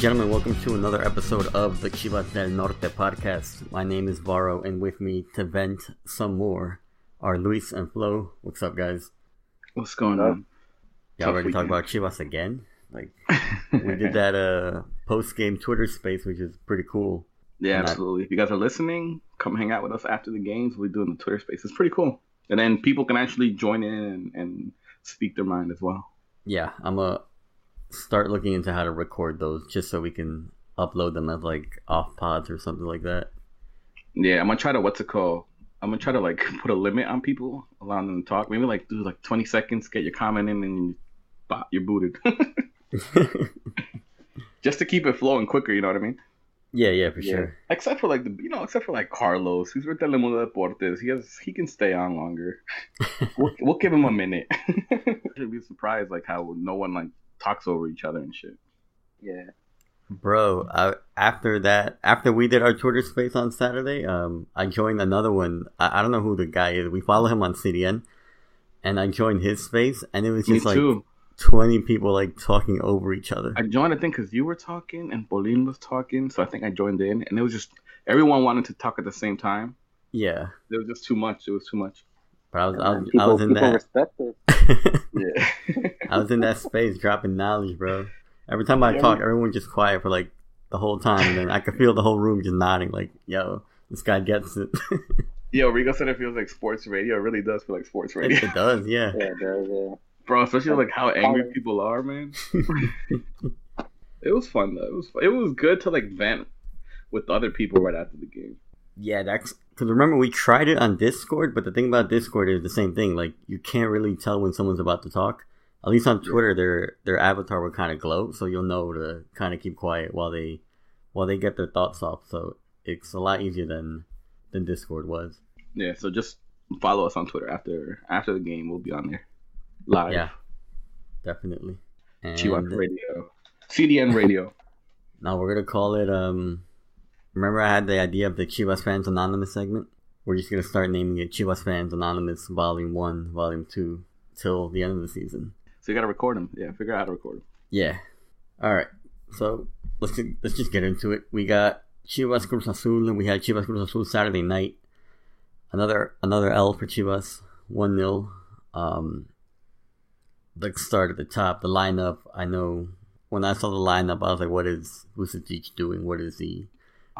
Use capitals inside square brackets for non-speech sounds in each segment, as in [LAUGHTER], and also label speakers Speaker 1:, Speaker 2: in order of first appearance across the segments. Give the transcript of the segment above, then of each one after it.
Speaker 1: Ladies and gentlemen, welcome to another episode of the Chivas del Norte podcast. My name is Varo, and with me to vent some more are Luis and Flo. What's up, guys?
Speaker 2: What's going on?
Speaker 1: Y'all ready to talk about Chivas again? Like [LAUGHS] we did that uh post game Twitter space, which is pretty cool.
Speaker 2: Yeah,
Speaker 1: And I-
Speaker 2: absolutely. If you guys are listening, come hang out with us after the games. We'll be doing the Twitter space. It's pretty cool. And then people can actually join in and, and speak their mind as well.
Speaker 1: Yeah, I'm gonna start looking into how to record those just so we can upload them as like off pods or something like that.
Speaker 2: Yeah, I'm gonna try to what's it called? I'm gonna try to like [LAUGHS] put a limit on people, allowing them to talk. Maybe like do like 20 seconds, get your comment in, and bop, you're booted. [LAUGHS] Just to keep it flowing quicker, you know what I mean?
Speaker 1: yeah, yeah, for sure.
Speaker 2: Except for like the, you know, except for like Carlos, who's with Telemundo Deportes. He has, he can stay on longer. [LAUGHS] we'll, we'll give him a minute. You'd be surprised like how no one like talks over each other and shit.
Speaker 3: Yeah.
Speaker 1: Bro, I, after that, after we did our Twitter space on Saturday, um, I joined another one. I, I don't know who the guy is. We follow him on CDN, and I joined his space, and it was
Speaker 2: Me
Speaker 1: just like
Speaker 2: too.
Speaker 1: twenty people like talking over each other.
Speaker 2: I joined, I think, because you were talking and Pauline was talking, so I think I joined in, and it was just everyone wanted to talk at the same time.
Speaker 1: Yeah,
Speaker 2: It was just too much. It was too much.
Speaker 1: But I was, I was,
Speaker 3: people,
Speaker 1: I was in that.
Speaker 3: respect it. [LAUGHS]
Speaker 2: Yeah.
Speaker 1: I was in that space dropping knowledge, bro. Every time I
Speaker 2: Yeah.
Speaker 1: talk, everyone just quiet for like the whole time, and then I could feel the whole room just nodding, like, "Yo, this guy gets it." [LAUGHS]
Speaker 2: Yo, Rigo said it feels like sports radio. It really does feel like sports radio,
Speaker 1: it does, yeah.
Speaker 3: Yeah, there, yeah.
Speaker 2: bro. Especially like how angry people are, man. [LAUGHS] it was fun though. It was it was good to like vent with other people right after the game.
Speaker 1: Yeah, that's because remember we tried it on Discord, but the thing about Discord is the same thing. Like you can't really tell when someone's about to talk. At least on Twitter, their their avatar will kind of glow, so you'll know to kind of keep quiet while they while they get their thoughts off. So it's a lot easier than than Discord was.
Speaker 2: Yeah, so just follow us on Twitter after after the game. We'll be on there live.
Speaker 1: Yeah, definitely. And
Speaker 2: Chihuahua Radio, CDN Radio.
Speaker 1: now we're gonna call it. Um, remember I had the idea of the Chivas Fans Anonymous segment. We're just gonna start naming it Chivas Fans Anonymous Volume One, Volume Two, till the end of the season.
Speaker 2: So you gotta record them. Yeah, figure out how to record them.
Speaker 1: Yeah. All right. So let's let's just get into it. We got Chivas Cruz Azul, and we had Chivas Cruz Azul Saturday night. Another another L for Chivas, one 0 Um, let's start at the top. The lineup. I know when I saw the lineup, I was like, "What is Vucetich doing? What is he?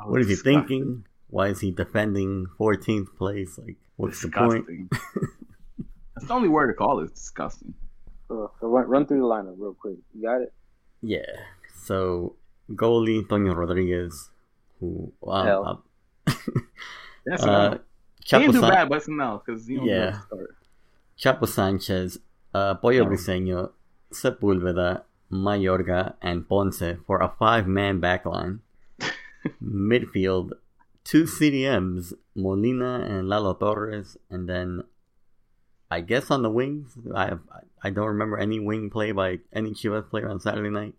Speaker 1: What is he thinking? Why is he defending 14th place? Like, what's the point?"
Speaker 2: Disgusting. [LAUGHS] That's the only word to call it. Disgusting.
Speaker 3: So, so run, run through the lineup real quick. You got it?
Speaker 1: Yeah. So goalie Toño Rodriguez, who wow,
Speaker 3: Hell.
Speaker 1: uh, [LAUGHS]
Speaker 2: That's [LAUGHS]
Speaker 1: uh,
Speaker 2: uh, he didn't do
Speaker 1: San-
Speaker 2: bad, but it's an because you don't know
Speaker 1: Yeah.
Speaker 2: to start.
Speaker 1: Chapo Sanchez, uh, Pollo. Briseño, Sepulveda, Mayorga, and Ponce for a five-man backline. Midfield, two CDMs, Molina and Lalo Torres, and then I guess on the wings, I have, I don't remember any wing play by any Chivas player on Saturday night.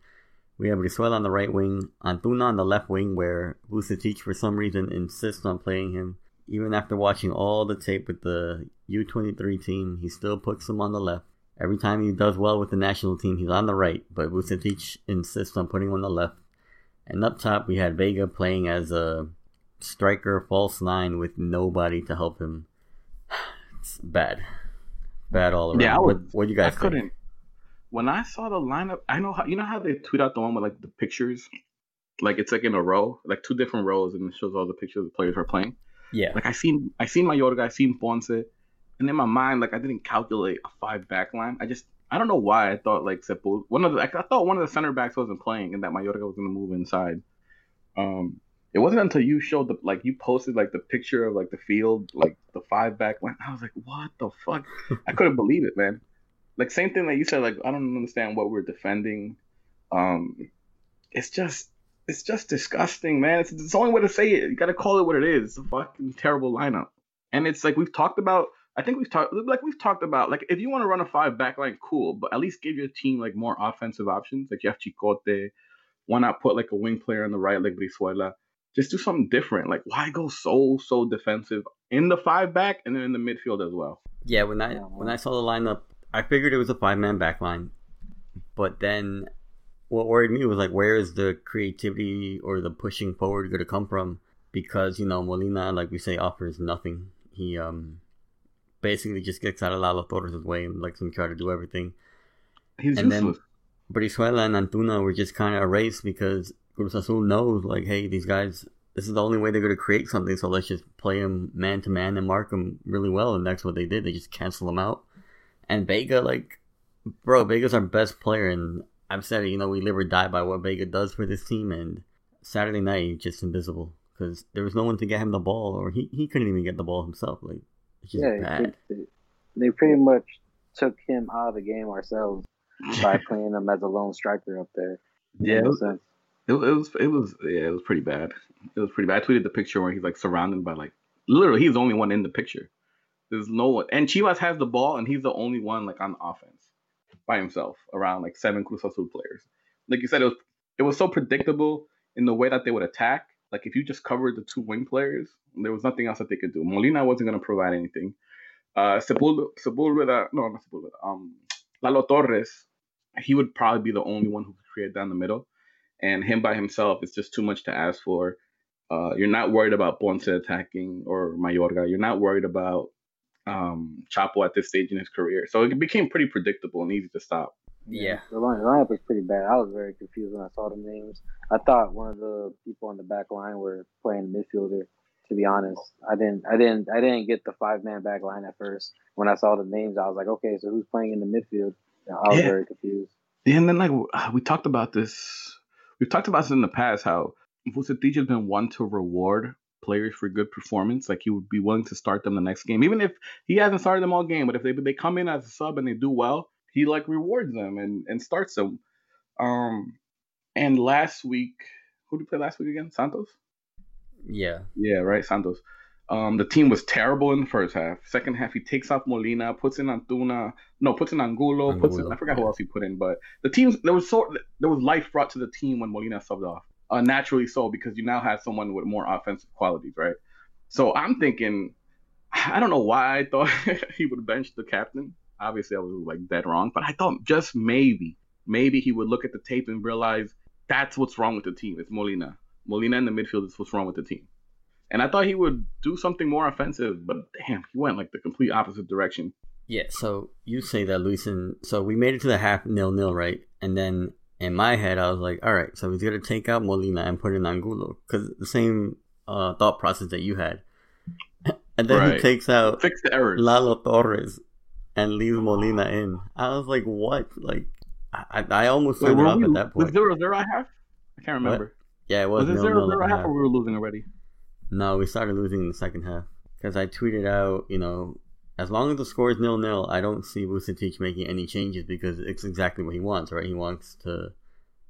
Speaker 1: We have Brizuela on the right wing, Antuna on the left wing, where Vucetich for some reason insists on playing him. Even after watching all the tape with the U23 team, he still puts him on the left. Every time he does well with the national team, he's on the right, but Vucetich insists on putting him on the left. And up top, we had Vega playing as a striker false nine with nobody to help him. [SIGHS] It's bad. Bad all around.
Speaker 2: Yeah, I
Speaker 1: what,
Speaker 2: was-
Speaker 1: what do you
Speaker 2: I
Speaker 1: guys think?
Speaker 2: couldn't. When I saw the lineup, I know how you know how they tweet out the one with like the pictures, like it's like in a row, like two different rows, and it shows all the pictures the players are playing.
Speaker 1: Yeah.
Speaker 2: Like I seen, I seen my Mayorga, I seen Ponce, and in my mind, like I didn't calculate a five back line. I just, I don't know why I thought like Sepul, one of the, I thought one of the center backs wasn't playing, and that Mayorga was gonna move inside. Um, it wasn't until you showed the like you posted like the picture of like the field, like the five back line. I was like, what the fuck? [LAUGHS] I couldn't believe it, man. Like same thing that you said. Like I don't understand what we're defending. Um, it's just it's just disgusting, man. It's, it's the only way to say it. You gotta call it what it is. It's a fucking terrible lineup, and it's like we've talked about. I think we've talked like we've talked about like if you want to run a five back line, cool, but at least give your team like more offensive options. Like you have Chicote. Why not put like a wing player on the right, like Brizuela? Just do something different. Like why go so so defensive in the five back and then in the midfield as well?
Speaker 1: Yeah, when I when I saw the lineup, I figured it was a five man back line, but then what worried me was like, where is the creativity or the pushing forward going to come from? Because you know Molina, like we say, offers nothing. He um basically just gets out of Lalo Torres' way and lets him try to do everything.
Speaker 2: He's
Speaker 1: And
Speaker 2: useless.
Speaker 1: then Brizuela and Antuna were just kind of erased because Cruz Azul knows, like, hey, these guys, this is the only way they're going to create something, so let's just play them man to man and mark them really well. And that's what they did. They just cancel them out. And Vega, like, bro, Vega's our best player, and I've said it, you know, we live or die by what Vega does for this team. And Saturday night, he's just invisible because there was no one to get him the ball, or he, he couldn't even get the ball himself. Like,
Speaker 3: Yeah,
Speaker 1: bad.
Speaker 3: they, they, they pretty much took him out of the game ourselves by [LAUGHS] playing him as a lone striker up there.
Speaker 2: Yeah, it was, it was it was yeah, it was pretty bad. It was pretty bad. I tweeted the picture where he's like surrounded by like literally he's the only one in the picture. There's no one, and Chivas has the ball, and he's the only one like on offense by himself around like seven Cruz Azul players. Like you said, it was it was so predictable in the way that they would attack. Like if you just covered the two wing players, there was nothing else that they could do. Molina wasn't going to provide anything. Uh, Sepul- Sepulveda, no, not Sepulveda. Um, Lalo Torres, he would probably be the only one who could create down the middle, and him by himself is just too much to ask for. Uh, you're not worried about Ponce attacking or Mayorga. You're not worried about um, Chapo at this stage in his career. So it became pretty predictable and easy to stop.
Speaker 1: Yeah.
Speaker 3: The line, the lineup was pretty bad. I was very confused when I saw the names. I thought one of the people on the back line were playing midfielder. To be honest, I didn't, I didn't, I didn't get the five man back line at first. When I saw the names, I was like, okay, so who's playing in the midfield? I was
Speaker 2: Yeah.
Speaker 3: very confused.
Speaker 2: Yeah, and then like we talked about this, we've talked about this in the past. How Vucetich has been one to reward players for good performance. Like he would be willing to start them the next game, even if he hasn't started them all game. But if they they come in as a sub and they do well, he like rewards them and and starts them. Um, and last week, who did he play last week again? Santos.
Speaker 1: Yeah.
Speaker 2: Yeah, right, Santos. Um, the team was terrible in the first half. Second half, he takes off Molina, puts in Antuna, no, puts in Angulo, puts in, I forgot who else he put in, but the teams there was so there was life brought to the team when Molina subbed off. Uh, naturally so because you now have someone with more offensive qualities, right? So I'm thinking, I don't know why I thought [LAUGHS] he would bench the captain. Obviously, I was like dead wrong, but I thought just maybe, maybe he would look at the tape and realize that's what's wrong with the team. It's Molina. Molina in the midfield is what's wrong with the team. And I thought he would do something more offensive, but damn, he went like the complete opposite direction.
Speaker 1: Yeah, so you say that, Luis, and so we made it to the half nil nil, right? And then in my head, I was like, all right, so he's gonna take out Molina and put in Angulo because the same uh, thought process that you had. [LAUGHS] And then he takes out
Speaker 2: Fix the errors.
Speaker 1: Lalo Torres and leaves Molina in. I was like, what? Like, I, I almost
Speaker 2: Wait,
Speaker 1: it
Speaker 2: we,
Speaker 1: at that point.
Speaker 2: was zero zero I have? I can't remember.
Speaker 1: Yeah, it was,
Speaker 2: Was, it zero zero
Speaker 1: at
Speaker 2: half
Speaker 1: half.
Speaker 2: or we were losing already?
Speaker 1: No, we started losing in the second half because I tweeted out, you know, as long as the score is nil nil, I don't see Vucetich making any changes because it's exactly what he wants, right? He wants to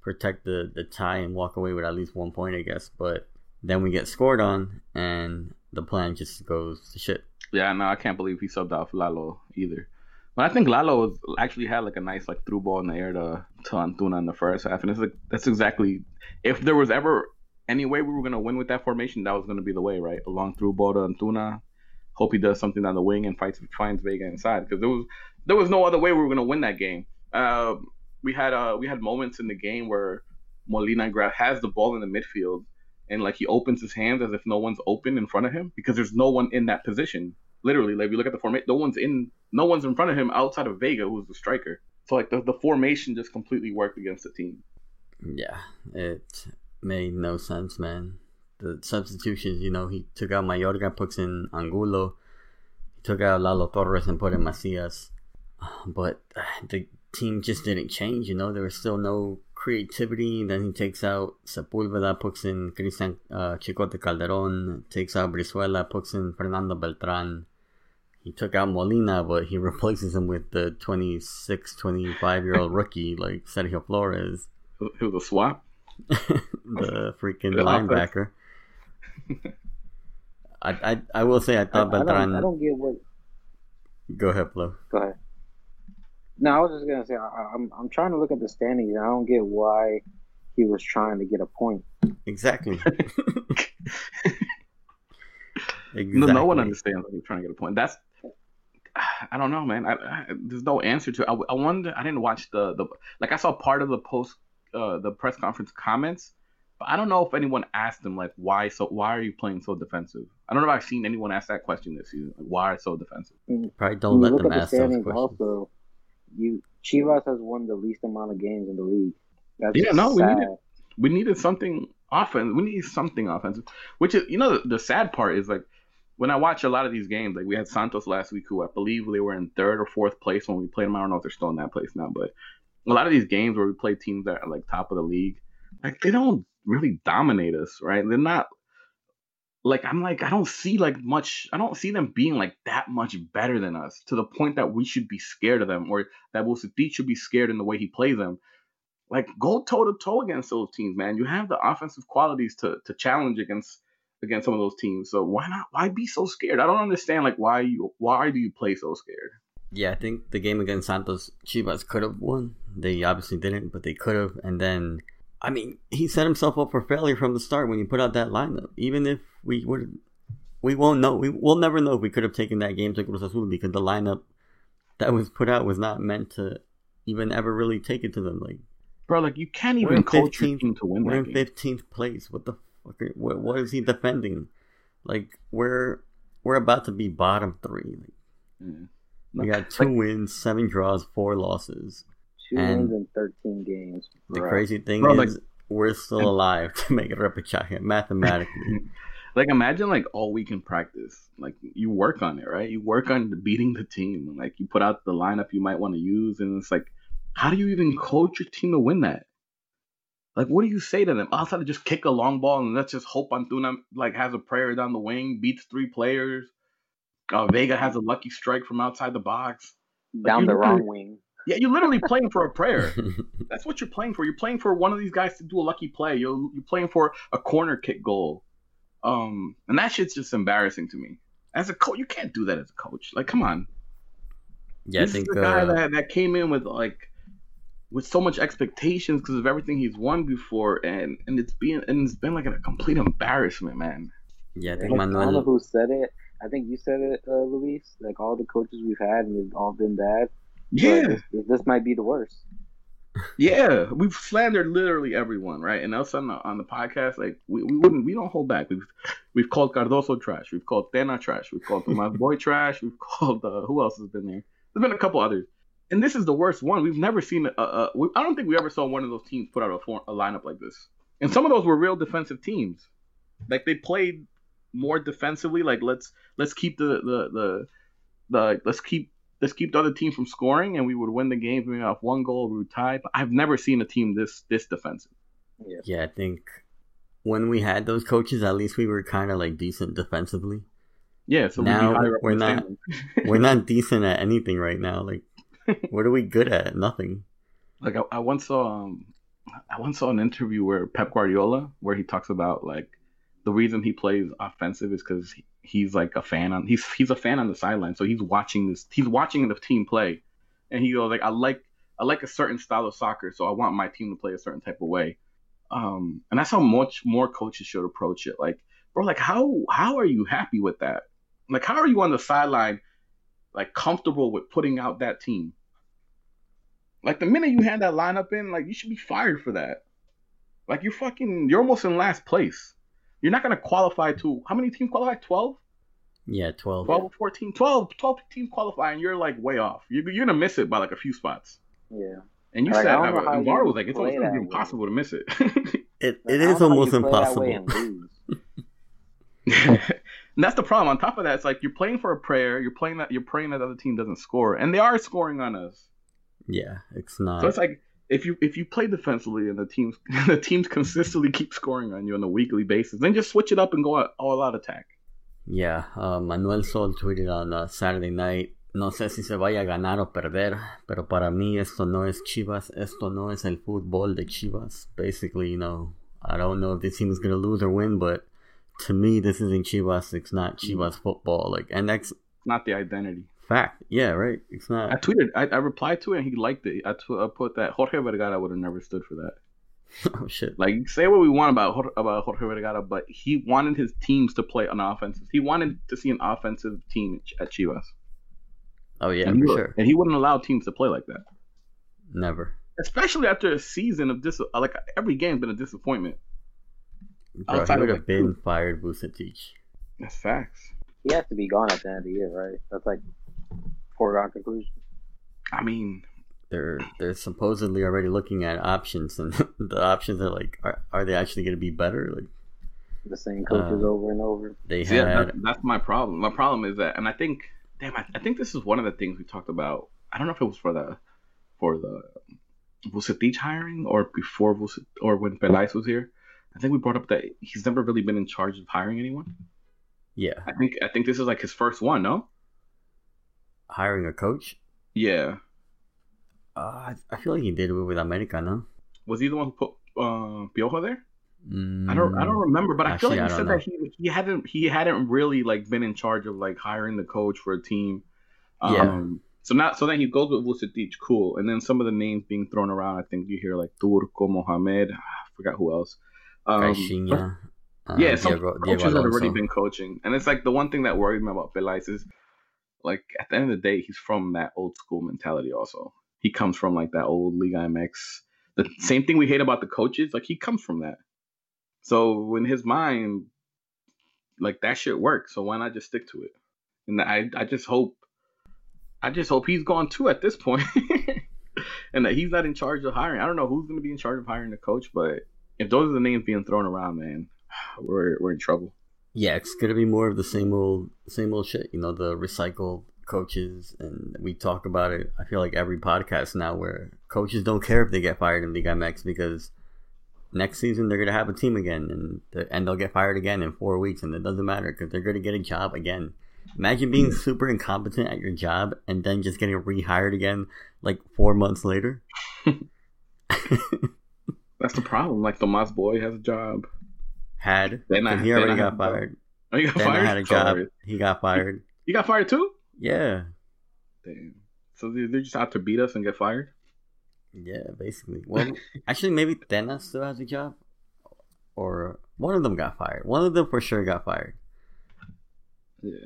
Speaker 1: protect the the tie and walk away with at least one point, I guess. But then we get scored on, and the plan just goes to shit.
Speaker 2: Yeah, no, I can't believe he subbed off Lalo either. But I think Lalo was, actually had like a nice like through ball in the air to to Antuna in the first half, and it's like that's exactly if there was ever any way we were gonna win with that formation, that was gonna be the way, right? A long through ball to Antuna. Hope he does something on the wing and fights finds Vega inside because there was there was no other way we were gonna win that game. Uh, we had uh we had moments in the game where Molina has the ball in the midfield and like he opens his hands as if no one's open in front of him because there's no one in that position. Literally, like you look at the formation, no one's in no one's in front of him outside of Vega, who's the striker. So like the, the formation just completely worked against the team.
Speaker 1: Yeah, it made no sense, man. The substitutions, you know, he took out Mayorga, puts in Angulo. He took out Lalo Torres and put in Macias. [SIGHS] But [SIGHS] the team just didn't change, you know. There was still no creativity. Then he takes out Sepulveda, puts in Cristian uh, Chicote Calderon, takes out Brizuela, puts in Fernando Beltran. He took out Molina, but he [LAUGHS] replaces him with the 26, 25 year old [LAUGHS] rookie like Sergio Flores
Speaker 2: It was a swap. [LAUGHS]
Speaker 1: the freaking
Speaker 2: The
Speaker 1: linebacker. I, I I will say I
Speaker 3: I,
Speaker 1: thought
Speaker 3: I, don't, I don't get what.
Speaker 1: Go ahead, Flo.
Speaker 3: Go ahead. No, I was just gonna say I, I'm I'm trying to look at the standings and I don't get why he was trying to get a point.
Speaker 1: Exactly. exactly.
Speaker 2: No, no one understands when you're trying to get a point. That's I don't know, man. I, I, there's no answer to. It. I, I wonder. I didn't watch the the like. I saw part of the post uh, the press conference comments, but I don't know if anyone asked him like why so why are you playing so defensive? I don't know if I've seen anyone ask that question this season. Like, why so defensive?
Speaker 1: Probably don't
Speaker 3: you
Speaker 1: let
Speaker 3: look
Speaker 1: them
Speaker 3: at
Speaker 1: ask
Speaker 3: the
Speaker 1: those questions.
Speaker 3: also, you Chivas has won the least amount of games in the league. That's
Speaker 2: Yeah,
Speaker 3: just
Speaker 2: no, we needed- we needed something offense. We needed something offensive. Which is, you know, the, the sad part is like when I watch a lot of these games. Like we had Santos last week, who I believe they were in third or fourth place when we played them. I don't know if they're still in that place now, but a lot of these games where we play teams that are like top of the league, like they don't really dominate us, right? They're not. Like I'm like I don't see like much I don't see them being like that much better than us to the point that we should be scared of them or that Wilsuti should be scared in the way he plays them like go toe to toe against those teams, man. You have the offensive qualities to to challenge against against some of those teams. So why not? Why be so scared? I don't understand. Like why you why do you play so scared?
Speaker 1: Yeah, I think the game against Santos, Chivas could have won. They obviously didn't, but they could have. And then, I mean, he set himself up for failure from the start when he put out that lineup. Even if we would, we won't know. We will never know if we could have taken that game to Cruz Azul because the lineup that was put out was not meant to even ever really take it to them. Like
Speaker 2: Bro, like you can't even coach your
Speaker 1: 15th
Speaker 2: team to win
Speaker 1: we're in fifteenth place. What the fuck? Are, what, what is he defending? Like we're we're about to be bottom three. Like,
Speaker 2: Yeah.
Speaker 1: we got two
Speaker 2: Like,
Speaker 1: wins, seven draws, four losses.
Speaker 3: Two
Speaker 1: And-
Speaker 3: wins in 13 games.
Speaker 1: The crazy thing
Speaker 2: Bro,
Speaker 1: is,
Speaker 2: like-
Speaker 1: we're still
Speaker 2: and-
Speaker 1: alive [LAUGHS] to make a repechaje mathematically. [LAUGHS]
Speaker 2: like imagine like all week in practice like you work on it right you work on beating the team like you put out the lineup you might want to use and it's like how do you even coach your team to win that like what do you say to them outside of just kick a long ball and let's just hope Antuna like has a prayer down the wing beats three players uh, Vega has a lucky strike from outside the box
Speaker 3: Down the wrong wing.
Speaker 2: yeah you're literally playing for a prayer [LAUGHS] that's what you're playing for. You're playing for one of these guys to do a lucky play. You're you're playing for a corner kick goal. Um, and that shit's just embarrassing to me. As a coach, you can't do that as a coach. Like, come on.
Speaker 1: yeah, I think
Speaker 2: is the guy
Speaker 1: uh,
Speaker 2: that, that came in with like with so much expectations because of everything he's won before, and and it's been and it's been like a complete embarrassment, man.
Speaker 1: yeah, I think
Speaker 3: Like, I don't know who said it. I think you said it, uh, Luis. Like all the coaches we've had, and they've all been bad.
Speaker 2: Yeah,
Speaker 3: this, this might be the worst.
Speaker 2: yeah. We've slandered literally everyone, right? And else on the on the podcast, like we, we wouldn't we don't hold back. We've we've called Cardoso trash. We've called Tena trash. We've called my boy trash. We've [LAUGHS] called uh, who else has been there? There's been a couple others. And this is the worst one. We've never seen. A, a, we, I don't think we ever saw one of those teams put out a, form, a lineup like this. And some of those were real defensive teams. Like they played more defensively. Like let's let's keep the the the, the let's keep let's keep the other team from scoring, and we would win the game maybe off one goal. We would tie. But I've never seen a team this this defensive.
Speaker 3: Yeah.
Speaker 1: Yeah, I think when we had those coaches, at least we were kind of like decent defensively.
Speaker 2: Yeah. So
Speaker 1: Now,
Speaker 2: we'd be higher up
Speaker 1: we're not- We're [LAUGHS] not decent at anything right now. Like, what are we good at? Nothing.
Speaker 2: like I, I once saw um I once saw an interview where Pep Guardiola where he talks about like the reason he plays offensive is because he's like a fan on he's he's a fan on the sideline so he's watching this he's watching the team play and he goes like I like I like a certain style of soccer so I want my team to play a certain type of way um and that's how much more coaches should approach it like bro like how how are you happy with that like how are you on the sideline like comfortable with putting out that team like the minute you hand that lineup in, like you should be fired for that. Like you're fucking, you're almost in last place. You're not gonna qualify to how many teams qualify? 12?
Speaker 1: Yeah, 12.
Speaker 2: 12 or 14? 12, 12 teams qualify, and you're like way off. You're, you're gonna miss it by like a few spots.
Speaker 3: Yeah.
Speaker 2: And you
Speaker 3: Like,
Speaker 2: said,
Speaker 3: I don't know how
Speaker 2: and
Speaker 3: you
Speaker 2: Bar was like, it's almost gonna
Speaker 3: that
Speaker 2: be
Speaker 3: way.
Speaker 2: impossible to miss it. [LAUGHS]
Speaker 1: It,
Speaker 3: Like,
Speaker 1: it
Speaker 3: I don't
Speaker 1: is almost
Speaker 3: you play that
Speaker 1: impossible. [LAUGHS]
Speaker 3: and
Speaker 2: that's the problem. On top of that, it's like you're playing for a prayer. You're playing that. You're praying that the other team doesn't score, and they are scoring on us.
Speaker 1: Yeah, it's not.
Speaker 2: So it's like if you if you play defensively and the teams [LAUGHS] the teams consistently keep scoring on you on a weekly basis, then just switch it up and go out, all out attack.
Speaker 1: Yeah, uh, Manuel Sol tweeted on uh, Saturday night. No sé si se vaya a ganar o perder, pero para mí esto no es Chivas, esto no es el fútbol de Chivas. Basically, you know, I don't know if this team is gonna lose or win, but to me, this isn't Chivas. It's not Chivas mm. football. Like, and that's
Speaker 2: not the identity.
Speaker 1: fact. Yeah, right. It's not.
Speaker 2: I tweeted, I, I replied to it, and he liked it. I, tw- I put that Jorge Vergara would have never stood for that. [LAUGHS]
Speaker 1: oh shit.
Speaker 2: Like, say what we want about Jor- about Jorge Vergara, but he wanted his teams to play on offenses. He wanted to see an offensive team at Chivas.
Speaker 1: Oh yeah,
Speaker 2: and,
Speaker 1: for
Speaker 2: would-
Speaker 1: sure.
Speaker 2: and he wouldn't allow teams to play like that.
Speaker 1: Never.
Speaker 2: especially after a season of dis like every game's been a disappointment.
Speaker 1: Bro, he
Speaker 2: Outside of,
Speaker 1: would have been
Speaker 2: two.
Speaker 1: fired, Vucetich.
Speaker 2: That's facts.
Speaker 3: He has to be gone at the end of the year, right? That's like foregone conclusion.
Speaker 2: I mean,
Speaker 1: They're they're supposedly already looking at options, and [LAUGHS] the options are like, are, are they actually going to be better? Like
Speaker 3: The same coaches
Speaker 1: Uh,
Speaker 3: over and over.
Speaker 1: they
Speaker 2: see,
Speaker 1: had,
Speaker 2: that, that's my problem. My problem is that, and I think, damn, I, I think this is one of the things we talked about. I don't know if it was for the for the Vucetich hiring or before Vucet or when Peláez was here. I think we brought up that he's never really been in charge of hiring anyone.
Speaker 1: yeah,
Speaker 2: I think I think this is like his first one, no?
Speaker 1: hiring a coach.
Speaker 2: Yeah.
Speaker 1: Uh, I, I feel like he did it with America, no?
Speaker 2: Was he the one who put uh, Piojo there?
Speaker 1: Mm,
Speaker 2: I don't I don't remember, but I feel like he said
Speaker 1: don't
Speaker 2: that he he hadn't he hadn't really like been in charge of like hiring the coach for a team. Um,
Speaker 1: Yeah.
Speaker 2: So now so then he goes with Vucetich, cool, and then some of the names being thrown around. I think you hear like Turco, Mohamed, I forgot who else. Um,
Speaker 1: Caixinha, uh,
Speaker 2: yeah, some
Speaker 1: Diego,
Speaker 2: coaches
Speaker 1: Diego
Speaker 2: have already been coaching, and it's like the one thing that worried me about Peláez is, like at the end of the day, he's from that old school mentality. Also, he comes from like that old Liga MX. The same thing we hate about the coaches, like he comes from that. So in his mind, like that shit works. So why not just stick to it? And I, I just hope, I just hope he's gone too at this point, [LAUGHS] and that he's not in charge of hiring. I don't know who's going to be in charge of hiring the coach, but if those are the names being thrown around, man, [SIGHS] we're we're in trouble.
Speaker 1: Yeah, it's gonna be more of the same old, same old shit. You know, the recycled coaches, and we talk about it. I feel like every podcast now, where coaches don't care if they get fired in Liga MX because next season they're gonna have a team again, and the, and they'll get fired again in four weeks, and it doesn't matter because they're gonna get a job again. Imagine being super incompetent at your job and then just getting rehired again like four months later. [LAUGHS] [LAUGHS]
Speaker 2: That's the problem. Like Tomas Boy has a job.
Speaker 1: Had
Speaker 2: Then I-
Speaker 1: he already got
Speaker 2: had a job.
Speaker 1: fired.
Speaker 2: Oh, you got
Speaker 1: Then
Speaker 2: fired.
Speaker 1: I had a job.
Speaker 2: Sorry.
Speaker 1: He got fired.
Speaker 2: You got fired too?
Speaker 1: Yeah.
Speaker 2: Damn. So they- they're just out to beat us and get fired?
Speaker 1: Yeah, basically. Well, [LAUGHS] actually, maybe Tena still has a job, or one of them got fired. One of them for sure got fired.
Speaker 2: Yeah.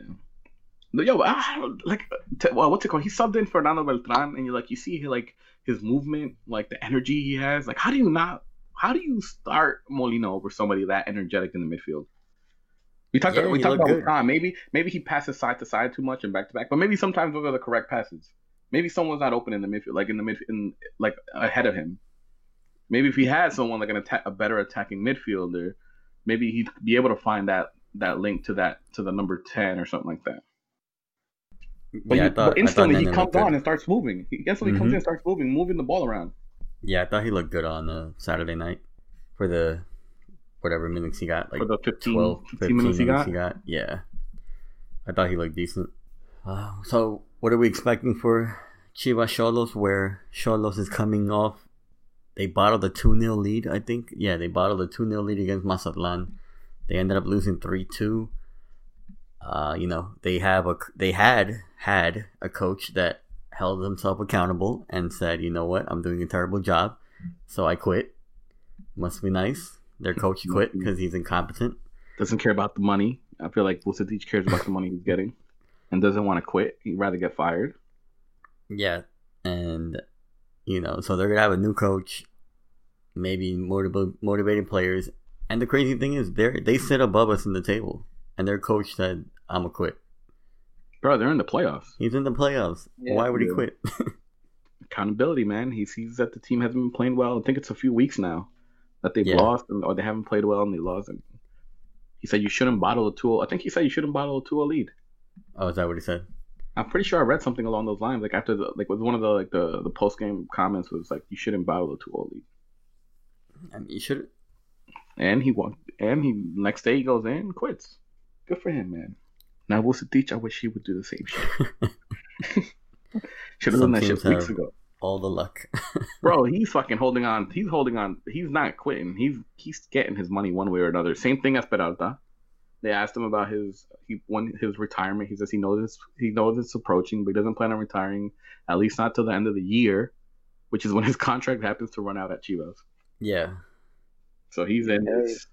Speaker 2: Yo, I don't like. Uh, T- well, what's it called? He subbed in Fernando Beltran, and you like you see he like his movement, like the energy he has. Like, how do you not? How do you start Molina over somebody that energetic in the midfield? We talked.
Speaker 1: Yeah,
Speaker 2: we talked about
Speaker 1: good.
Speaker 2: time. Maybe maybe he passes side to side too much and back to back, but maybe sometimes those are the correct passes. Maybe someone's not open in the midfield, like in the mid, in like ahead of him. Maybe if he had someone like an attack, a better attacking midfielder, maybe he'd be able to find that that link to that to the number ten or something like that. But,
Speaker 1: yeah,
Speaker 2: he,
Speaker 1: I thought
Speaker 2: but instantly he comes on and starts moving. He instantly comes
Speaker 1: Mhm.
Speaker 2: in and starts moving, moving the ball around.
Speaker 1: Yeah, I thought he looked good on uh, Saturday night for the whatever minutes he got, like
Speaker 2: For the 15
Speaker 1: 12,
Speaker 2: 15
Speaker 1: 15
Speaker 2: minutes he
Speaker 1: he
Speaker 2: got?
Speaker 1: got. Yeah, I thought he looked decent. Uh, so, what are we expecting for Chivas Xolos? Where Xolos is coming off, they bottled a two 0 lead. I think. Yeah, they bottled a two 0 lead against Mazatlan. They ended up losing three two. Uh, you know, they have a they had had a coach that held himself accountable and said, "You know what? I'm doing a terrible job, so I quit." Must be nice. Their coach quit because he's incompetent.
Speaker 2: Doesn't care about the money. I feel like Vucetich cares about the money he's getting, and doesn't want to quit. He'd rather get fired.
Speaker 1: Yeah, and you know, so they're gonna have a new coach, maybe motiv- motivating players. And the crazy thing is, they they sit above us in the table, and their coach said, "I'm gonna quit."
Speaker 2: Bro, they're in the playoffs.
Speaker 1: He's in the playoffs.
Speaker 3: Yeah.
Speaker 1: Why would he quit? [LAUGHS]
Speaker 2: Accountability, man. He sees that the team hasn't been playing well. I think it's a few weeks now that they've
Speaker 1: Yeah.
Speaker 2: lost, and, or they haven't played well and they lost. And he said you shouldn't bottle a two. I think he said you shouldn't bottle a two lead.
Speaker 1: oh, is that what he said?
Speaker 2: I'm pretty sure I read something along those lines. Like after the like was one of the like the the post game comments was like you shouldn't bottle a two lead.
Speaker 1: I mean, you should.
Speaker 2: And he won. And he next day he goes in and quits. Good for him, man. Now Vucetich, I wish he would do the same shit. [LAUGHS] Should have done that shit weeks ago.
Speaker 1: All the luck. [LAUGHS]
Speaker 2: Bro, he's fucking holding on. He's holding on. He's not quitting. He's he's getting his money one way or another. Same thing as Peralta. They asked him about his he when his retirement. He says he knows it's, he knows it's approaching, but he doesn't plan on retiring at least not till the end of the year, which is when his [LAUGHS] contract happens to run out at Chivas.
Speaker 1: yeah,
Speaker 2: So he's in. this-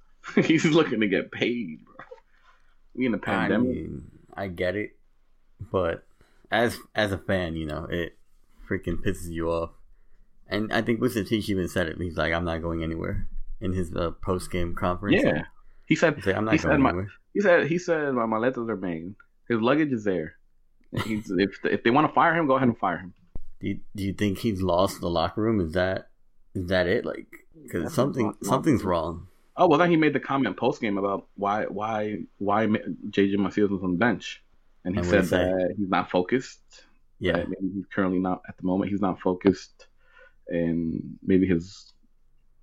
Speaker 2: he's looking to get paid, bro. We in a
Speaker 1: I
Speaker 2: pandemic.
Speaker 1: mean, I get it, but as as a fan, you know, it freaking pisses you off. And I think Vucetich even said it. He's like, I'm not going anywhere in his uh, post game conference.
Speaker 2: Yeah, he said.
Speaker 1: Like, I'm not
Speaker 2: he
Speaker 1: going
Speaker 2: said my,
Speaker 1: anywhere.
Speaker 2: he said he said my, my letters are made. His luggage is there. He's, [LAUGHS] if if they want to fire him, go ahead and fire him.
Speaker 1: Do you, do you think he's lost the locker room? Is that is that it? Like, because something something's wrong.
Speaker 2: Oh well, then he made the comment post game about why why why JJ Macias was on the bench, and he
Speaker 1: And
Speaker 2: said
Speaker 1: he
Speaker 2: that he's not focused.
Speaker 1: Yeah,
Speaker 2: that maybe he's currently not at the moment. He's not focused, and maybe his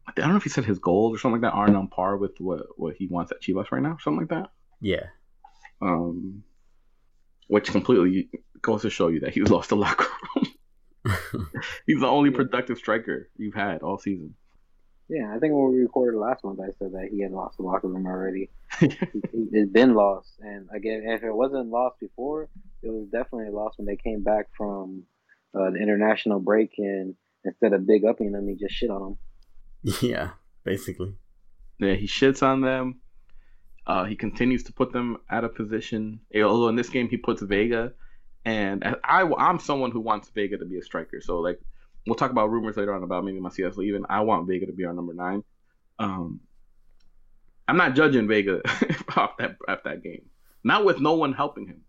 Speaker 2: I don't know if he said his goals or something like that aren't on par with what what he wants at Chivas right now, something like that.
Speaker 1: yeah.
Speaker 2: Um, which completely goes to show you that he's [LAUGHS] lost the locker room. [LAUGHS] he's the only productive striker you've had all season.
Speaker 3: Yeah, I think when we recorded last month, I said that he had lost the locker room already. [LAUGHS] He- he- it's been lost, and again, if it wasn't lost before, it was definitely lost when they came back from uh, the international break, and instead of big upping them, he just shit on them. [LAUGHS]
Speaker 1: yeah, basically.
Speaker 2: Yeah, he shits on them. Uh, he continues to put them out of position. Eh, Although in this game he puts Vega, and I, I'm someone who wants Vega to be a striker. So like we'll talk about rumors later on about maybe Macias leaving. I want Vega to be our number nine. Um, I'm not judging Vega [LAUGHS] off that off that game. Not with no one helping him.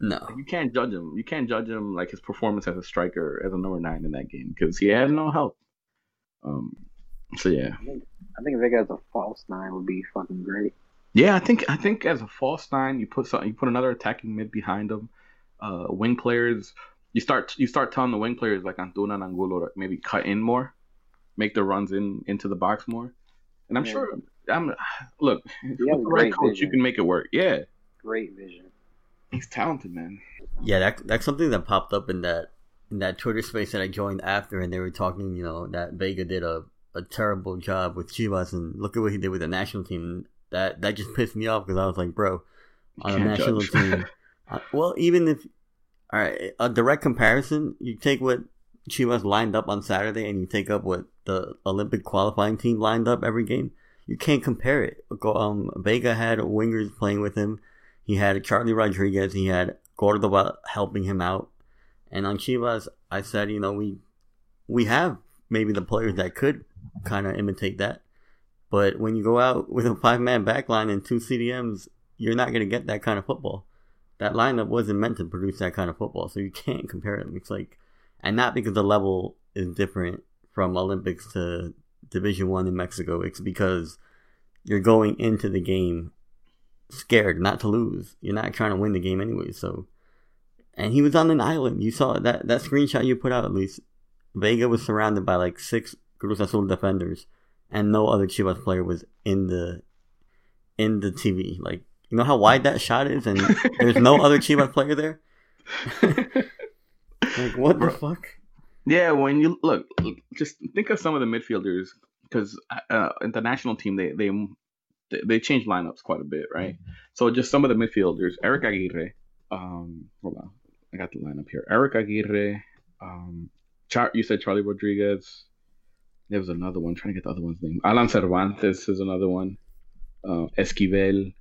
Speaker 1: No.
Speaker 2: You can't judge him. You can't judge him like his performance as a striker as a number nine in that game because he had no help. Um, so yeah,
Speaker 3: I think I think Vega as a false nine would be fucking great.
Speaker 2: Yeah, I think I think as a false nine, you put some, you put another attacking mid behind them. Uh, wing players, you start you start telling the wing players like Antuna and Angulo to maybe cut in more, make the runs in into the box more. And I'm
Speaker 3: Yeah.
Speaker 2: sure I'm look
Speaker 3: He
Speaker 2: with the right
Speaker 3: great
Speaker 2: coach, you can make it work. Yeah,
Speaker 3: Great vision.
Speaker 2: he's talented, man.
Speaker 1: Yeah, that that's something that popped up in that in that Twitter space that I joined after, and they were talking, you know, that Vega did a, a terrible job with Chivas, and look at what he did with the national team. That that just pissed me off because I was like, bro, on a national
Speaker 2: judge.
Speaker 1: team. uh, well, even if all right, a direct comparison, you take what Chivas lined up on Saturday, and you take up what the Olympic qualifying team lined up every game. You can't compare it. Um, Vega had wingers playing with him. He had Charlie Rodriguez. He had Cordova helping him out. And on Chivas, I said, you know, we we have maybe the players that could kind of imitate that. But when you go out with a five man backline and two CDMs, you're not going to get that kind of football. That lineup wasn't meant to produce that kind of football, so you can't compare them. It's like, and not because the level is different from Olympics to Division One in Mexico. It's because you're going into the game scared not to lose. You're not trying to win the game anyway. So, and he was on an island. You saw that that screenshot you put out at least. Vega was surrounded by like six Cruz Azul defenders, and no other Chivas player was in the in the TV. Like you know how wide that shot is, and there's no other Chivas player there. [LAUGHS] Like what the fuck?
Speaker 2: Yeah, when you look, look, just think of some of the midfielders because uh, in the national team they they they change lineups quite a bit, right? So just some of the midfielders: Eric Aguirre. Um, hold on, I got the lineup here. Eric Aguirre. Um, Char- you said Charlie Rodriguez. There was another one. trying to get the other one's name. Alan Cervantes is another one. Uh, Esquivel.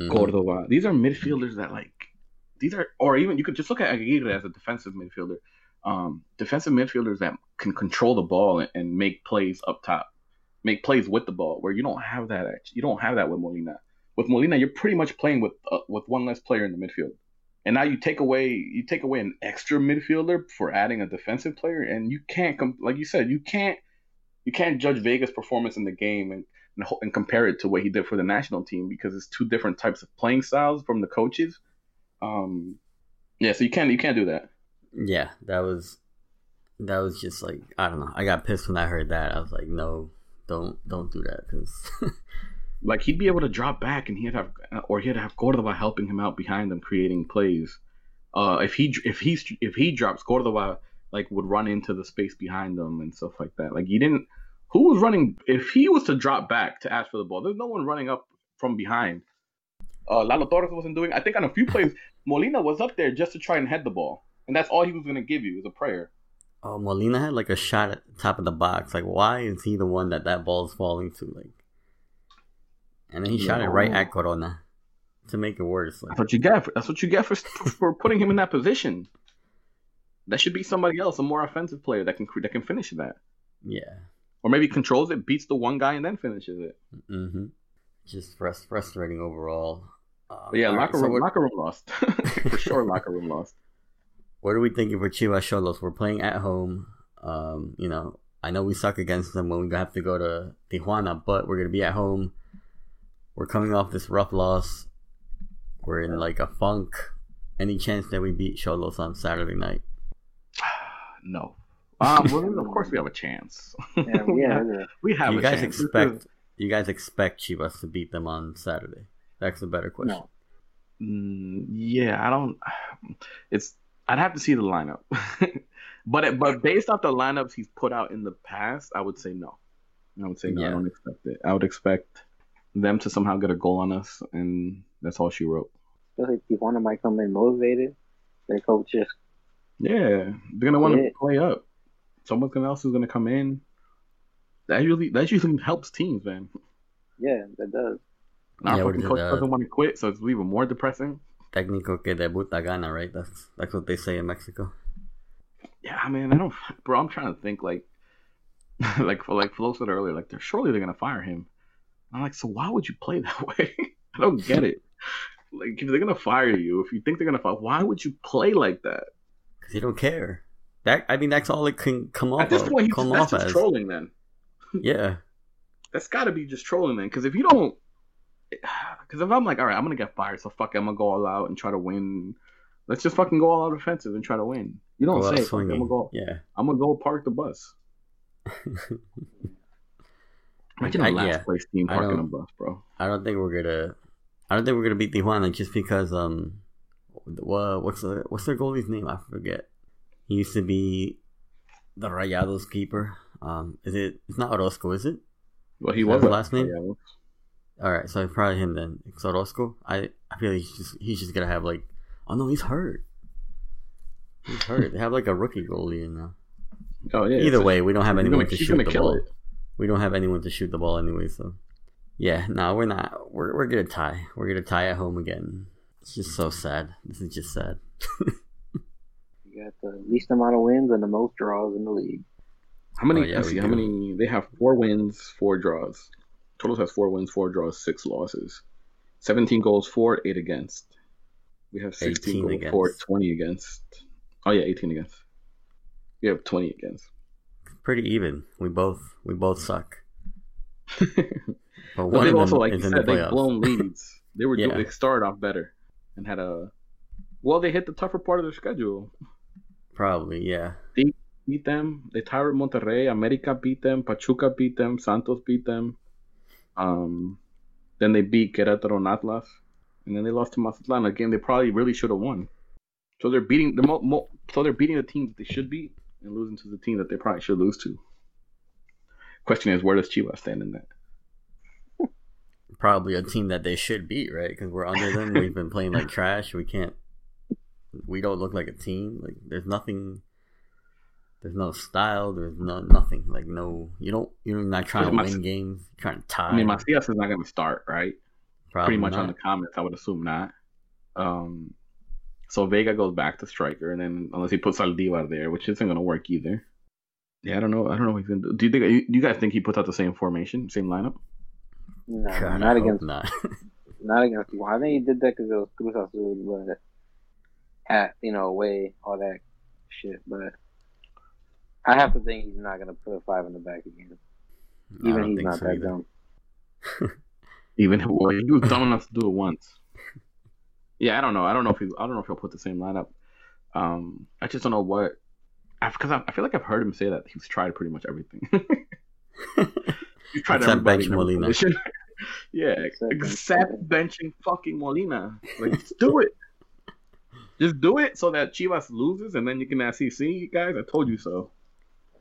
Speaker 1: Mhm.
Speaker 2: Cordova. These are midfielders that like these are or even you could just look at Aguirre as a defensive midfielder. Um, defensive midfielders that can control the ball and, and make plays up top, make plays with the ball. Where you don't have that. Actually, you don't have that with Molina. With Molina, you're pretty much playing with uh, with one less player in the midfield. And now you take away you take away an extra midfielder for adding a defensive player, and you can't com- like you said you can't you can't judge Vega's performance in the game and and, and compare it to what he did for the national team because it's two different types of playing styles from the coaches. Um, yeah, so you can't you can't do that.
Speaker 1: Yeah, that was that was just like I don't know. I got pissed when I heard that. I was like, no, don't don't do that because [LAUGHS]
Speaker 2: Like he'd be able to drop back and he'd have or he'd have Cordova helping him out behind them creating plays. Uh, if he if he's if he drops Cordova like would run into the space behind them and stuff like that. Like you didn't. Who was running? If he was to drop back to ask for the ball, there's no one running up from behind. Uh, Lalo Torres wasn't doing. I think on a few plays, [LAUGHS] Molina was up there just to try and head the ball, and that's all he was gonna give you is a prayer.
Speaker 1: oh Molina had like a shot at the top of the box. Like why is he the one that that ball is falling to? Like, and then he shot it right at Corona to make it worse. Like
Speaker 2: That's what you get. For, that's what you get for for putting him in that position. That should be somebody else, a more offensive player that can that can finish that.
Speaker 1: Yeah.
Speaker 2: Or maybe controls it, beats the one guy, and then finishes it.
Speaker 1: Mm-hmm. Just frust- frustrating overall. Um,
Speaker 2: yeah, locker
Speaker 1: so
Speaker 2: room,
Speaker 1: what,
Speaker 2: locker room lost [LAUGHS] for sure. Locker room lost.
Speaker 1: what are we thinking for Chivas Xolos? We're playing at home. Um, you know, I know we suck against them when we have to go to Tijuana, but we're gonna be at home. We're coming off this rough loss. We're in like a funk. Any chance that we beat Xolos on Saturday night? [SIGHS]
Speaker 2: no. Um, well, of course we have a chance.
Speaker 3: Yeah, yeah. [LAUGHS] yeah.
Speaker 2: we have
Speaker 1: you
Speaker 2: a
Speaker 1: guys
Speaker 2: chance.
Speaker 1: Expect you guys expect Chivas to beat them on Saturday? That's a better question.
Speaker 3: No.
Speaker 2: Mm, yeah, I don't. It's I'd have to see the lineup, [LAUGHS] but it, but based off the lineups he's put out in the past, I would say no. I would say no. I don't expect it. I would expect them to somehow get a goal on us, and that's all she wrote.
Speaker 3: Especially Tijuana might come in motivated. Their coach just
Speaker 2: Yeah, they're gonna want to play up. Someone else is gonna come in. That usually that usually helps teams, man.
Speaker 3: yeah, that does.
Speaker 2: And Our
Speaker 1: yeah,
Speaker 2: fucking coach
Speaker 1: that?
Speaker 2: doesn't want to quit, so it's even more depressing.
Speaker 1: Técnico que debuta gana, right? That's that's what they say in Mexico.
Speaker 2: Yeah, I mean, I don't, bro. I'm trying to think like, [LAUGHS] like like Flo said earlier, like they're surely they're gonna fire him. I'm like, so why would you play [LAUGHS] that way? I don't get it. Like if they're gonna fire you, if you think they're gonna fire, why would you play like that?
Speaker 1: Because you don't care. That I mean, that's all it can come off.
Speaker 2: At this point, he's
Speaker 1: come
Speaker 2: that's
Speaker 1: off
Speaker 2: just trolling. Then
Speaker 1: Yeah,
Speaker 2: that's got to be just trolling. Then because if you don't, [SIGHS] because if I'm like, all right, I'm gonna get fired, so fuck, it, I'm gonna go all out and try to win. Let's just fucking go all out offensive and try to win. You don't
Speaker 1: go
Speaker 2: say, I'm gonna go.
Speaker 1: Yeah,
Speaker 2: I'm gonna go park the bus. [LAUGHS] Imagine a last
Speaker 1: yeah.
Speaker 2: place team parking a bus, bro.
Speaker 1: I don't think we're gonna. I don't think we're gonna beat Tijuana just because um, what what's the what's their goalie's name? I forget. He used to be the Rayados keeper. Um, is it? It's not Orozco, is it?
Speaker 2: Well, he
Speaker 1: Is
Speaker 2: was
Speaker 1: last name?
Speaker 2: Yeah,
Speaker 1: All right, so it's probably him then. It's Orozco. I I feel like he's just he's just gonna have like. Oh no, he's hurt. He's hurt. they have like a rookie goalie in now.
Speaker 2: Oh yeah.
Speaker 1: Either way, we don't have anyone
Speaker 2: gonna-
Speaker 1: to shoot the ball.
Speaker 2: it.
Speaker 1: We don't have anyone to shoot the ball anyway, so yeah, no, we're not. We're we're gonna tie. We're gonna tie at home again. It's just so sad. This is just sad. [LAUGHS]
Speaker 3: You got the least amount of wins and the most draws in the league.
Speaker 2: How many?
Speaker 1: Oh, yeah, we
Speaker 2: see, how
Speaker 1: do.
Speaker 2: many? They have four wins, four draws. Totals has four wins, four draws, six losses. Seventeen goals for, eight against. We have sixteen goals
Speaker 1: against.
Speaker 2: for, twenty against. Oh yeah, eighteen against. We have twenty against.
Speaker 1: Pretty even. We both we both suck. [LAUGHS] But
Speaker 2: But
Speaker 1: one
Speaker 2: they've
Speaker 1: of
Speaker 2: also,
Speaker 1: them
Speaker 2: like
Speaker 1: is
Speaker 2: you
Speaker 1: in
Speaker 2: said,
Speaker 1: the
Speaker 2: they've
Speaker 1: playoffs.
Speaker 2: blown leads. [LAUGHS] They were
Speaker 1: Yeah.
Speaker 2: they started off better and had a. Well, they hit the tougher part of their schedule.
Speaker 1: Probably, yeah.
Speaker 2: They beat them. They tied with Monterrey. America beat them. Pachuca beat them. Santos beat them. Um, then they beat Querétaro and Atlas, and then they lost to Mazatlan. A game they probably really should have won. So they're beating the mo- mo- so they're beating the teams that they should beat and losing to the team that they probably should lose to. Question is, where does Chivas stand in that?
Speaker 1: Probably a team that they should beat, right? Because we're under them. We've been playing like [LAUGHS] trash. We can't. We don't look like a team. Like there's nothing. There's no style. There's no nothing. Like no, you don't. You're not trying to
Speaker 2: Mas-
Speaker 1: win games. You're trying to tie.
Speaker 2: I mean, Macias is not going to start, right?
Speaker 1: Probably
Speaker 2: Pretty much
Speaker 1: not.
Speaker 2: on the comments, I would assume not. Um, so Vega goes back to striker, and then unless he puts Zaldívar there, which isn't going to work either. Yeah, I don't know. I don't know what he's going to do. Do you think? Do you guys think he puts out the same formation, same lineup?
Speaker 3: No,
Speaker 1: God, I
Speaker 3: not
Speaker 1: hope
Speaker 3: against
Speaker 1: not. [LAUGHS]
Speaker 3: not against Tijuana. I think he did that because it was Cruz Azul, but at you know away all that shit. But I have to think he's not gonna put a five in the back again.
Speaker 1: I
Speaker 3: Even he's not
Speaker 1: so
Speaker 3: that
Speaker 1: either.
Speaker 3: dumb. [LAUGHS]
Speaker 2: Even well, he was dumb enough to do it once. Yeah, I don't know. I don't know if he. I don't know if he'll put the same lineup. Um, I just don't know what. Because I, I feel like I've heard him say that he's tried pretty much everything. [LAUGHS] he's tried
Speaker 1: Except
Speaker 2: everybody
Speaker 1: bench
Speaker 2: in every
Speaker 1: Molina.
Speaker 2: position. [LAUGHS] yeah,
Speaker 3: Except
Speaker 2: except benching fucking Molina. Like, just do it. Just do it so that Chivas loses, and then you can actually see you guys. I told you so.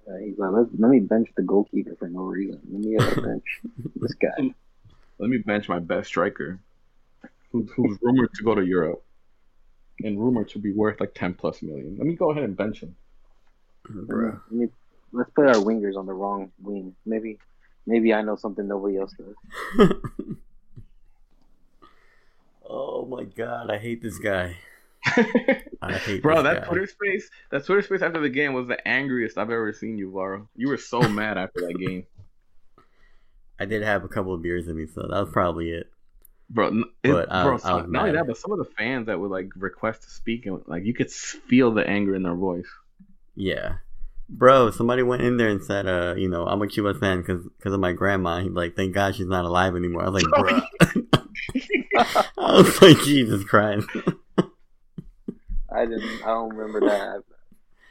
Speaker 3: Uh, he's like, let, let me bench the goalkeeper for no reason. Let me have bench [LAUGHS] this guy.
Speaker 2: Let me bench my best striker, who's, who's rumored to go to Europe, and rumored to be worth like ten plus million. Let me go ahead and bench him.
Speaker 1: Bruh.
Speaker 3: Let me, let's put our wingers on the wrong wing. Maybe, maybe I know something nobody else does. [LAUGHS]
Speaker 1: oh my god, I hate this guy. [LAUGHS] I hate
Speaker 2: Bro, that
Speaker 1: guy.
Speaker 2: Twitter space, that Twitter space after the game was the angriest I've ever seen you, Varo. You were so [LAUGHS] mad after that game,
Speaker 1: I did have a couple of beers in me, so that was probably it.
Speaker 2: bro. It,
Speaker 1: But I-
Speaker 2: bro,
Speaker 1: I was
Speaker 2: not only that, but some of the fans that would like request to speak and like you could feel the anger in their voice.
Speaker 1: Yeah. Bro, somebody went in there and said, uh, you know, I'm a Chivas fan because of my grandma. He's like, thank God she's not alive anymore. I was like, [LAUGHS] bro. I was like, Jesus Christ.
Speaker 3: I didn't. I don't remember that.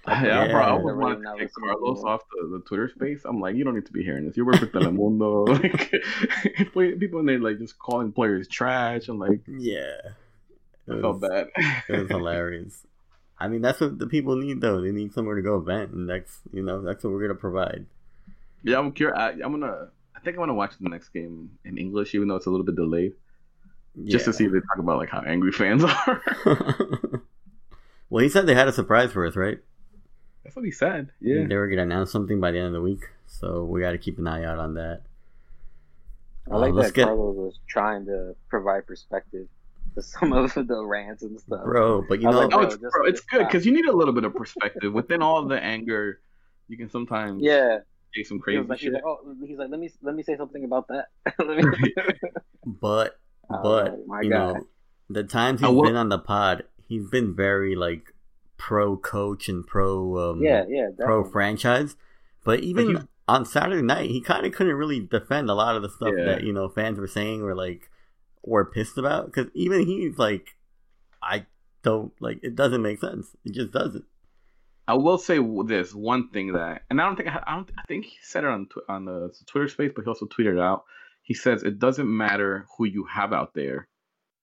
Speaker 2: Yeah, [LAUGHS]
Speaker 1: Yeah.
Speaker 2: I
Speaker 3: Never
Speaker 2: almost wanted
Speaker 3: even
Speaker 2: to take Carlos
Speaker 3: going
Speaker 2: off the, the Twitter space. I'm like, you don't need to be hearing this. You work with Telemundo. [LAUGHS] like, [LAUGHS] people in there like just calling players trash. I'm like,
Speaker 1: Yeah. It
Speaker 2: I felt
Speaker 1: was,
Speaker 2: bad.
Speaker 1: it was hilarious. I mean, that's what the people need, though. They need somewhere to go vent, and that's, you know, that's what we're going to provide.
Speaker 2: Yeah, I'm curious. I, I'm gonna. I think I'm gonna watch the next game in English, even though it's a little bit delayed, just to see if they talk about like how angry fans are.
Speaker 1: Well, he said they had a surprise for us, right?
Speaker 2: That's what he said. Yeah.
Speaker 1: They were going to announce something by the end of the week, so we got to keep an eye out on that.
Speaker 3: I like
Speaker 1: Uh, let's
Speaker 3: that
Speaker 1: get-
Speaker 3: Carlos was trying to provide perspective to some of the rants and stuff.
Speaker 1: Bro, but you know,
Speaker 3: like,
Speaker 2: Oh, it's, bro, it's good because you need a little bit of perspective within all the anger. You can sometimes
Speaker 3: Yeah,
Speaker 2: say some crazy
Speaker 3: was like, he's like, oh, he's like, let me let me say something about that. [LAUGHS] Me- [LAUGHS]
Speaker 1: but [LAUGHS] but
Speaker 3: like, my
Speaker 1: you
Speaker 3: God.
Speaker 1: know, the times
Speaker 2: I
Speaker 1: he's
Speaker 2: will-
Speaker 1: been on the pod, he's been very like pro coach and pro um,
Speaker 3: yeah, yeah,
Speaker 1: pro franchise. But even
Speaker 2: he's-
Speaker 1: on Saturday night, he kind of couldn't really defend a lot of the stuff
Speaker 2: Yeah.
Speaker 1: that you know fans were saying or like were pissed about because even he's like, I don't like it. Doesn't make sense. It just doesn't.
Speaker 2: I will say this one thing that, and I don't think I, I don't I think he said it on tw- on the Twitter space, but he also tweeted it out. He says it doesn't matter who you have out there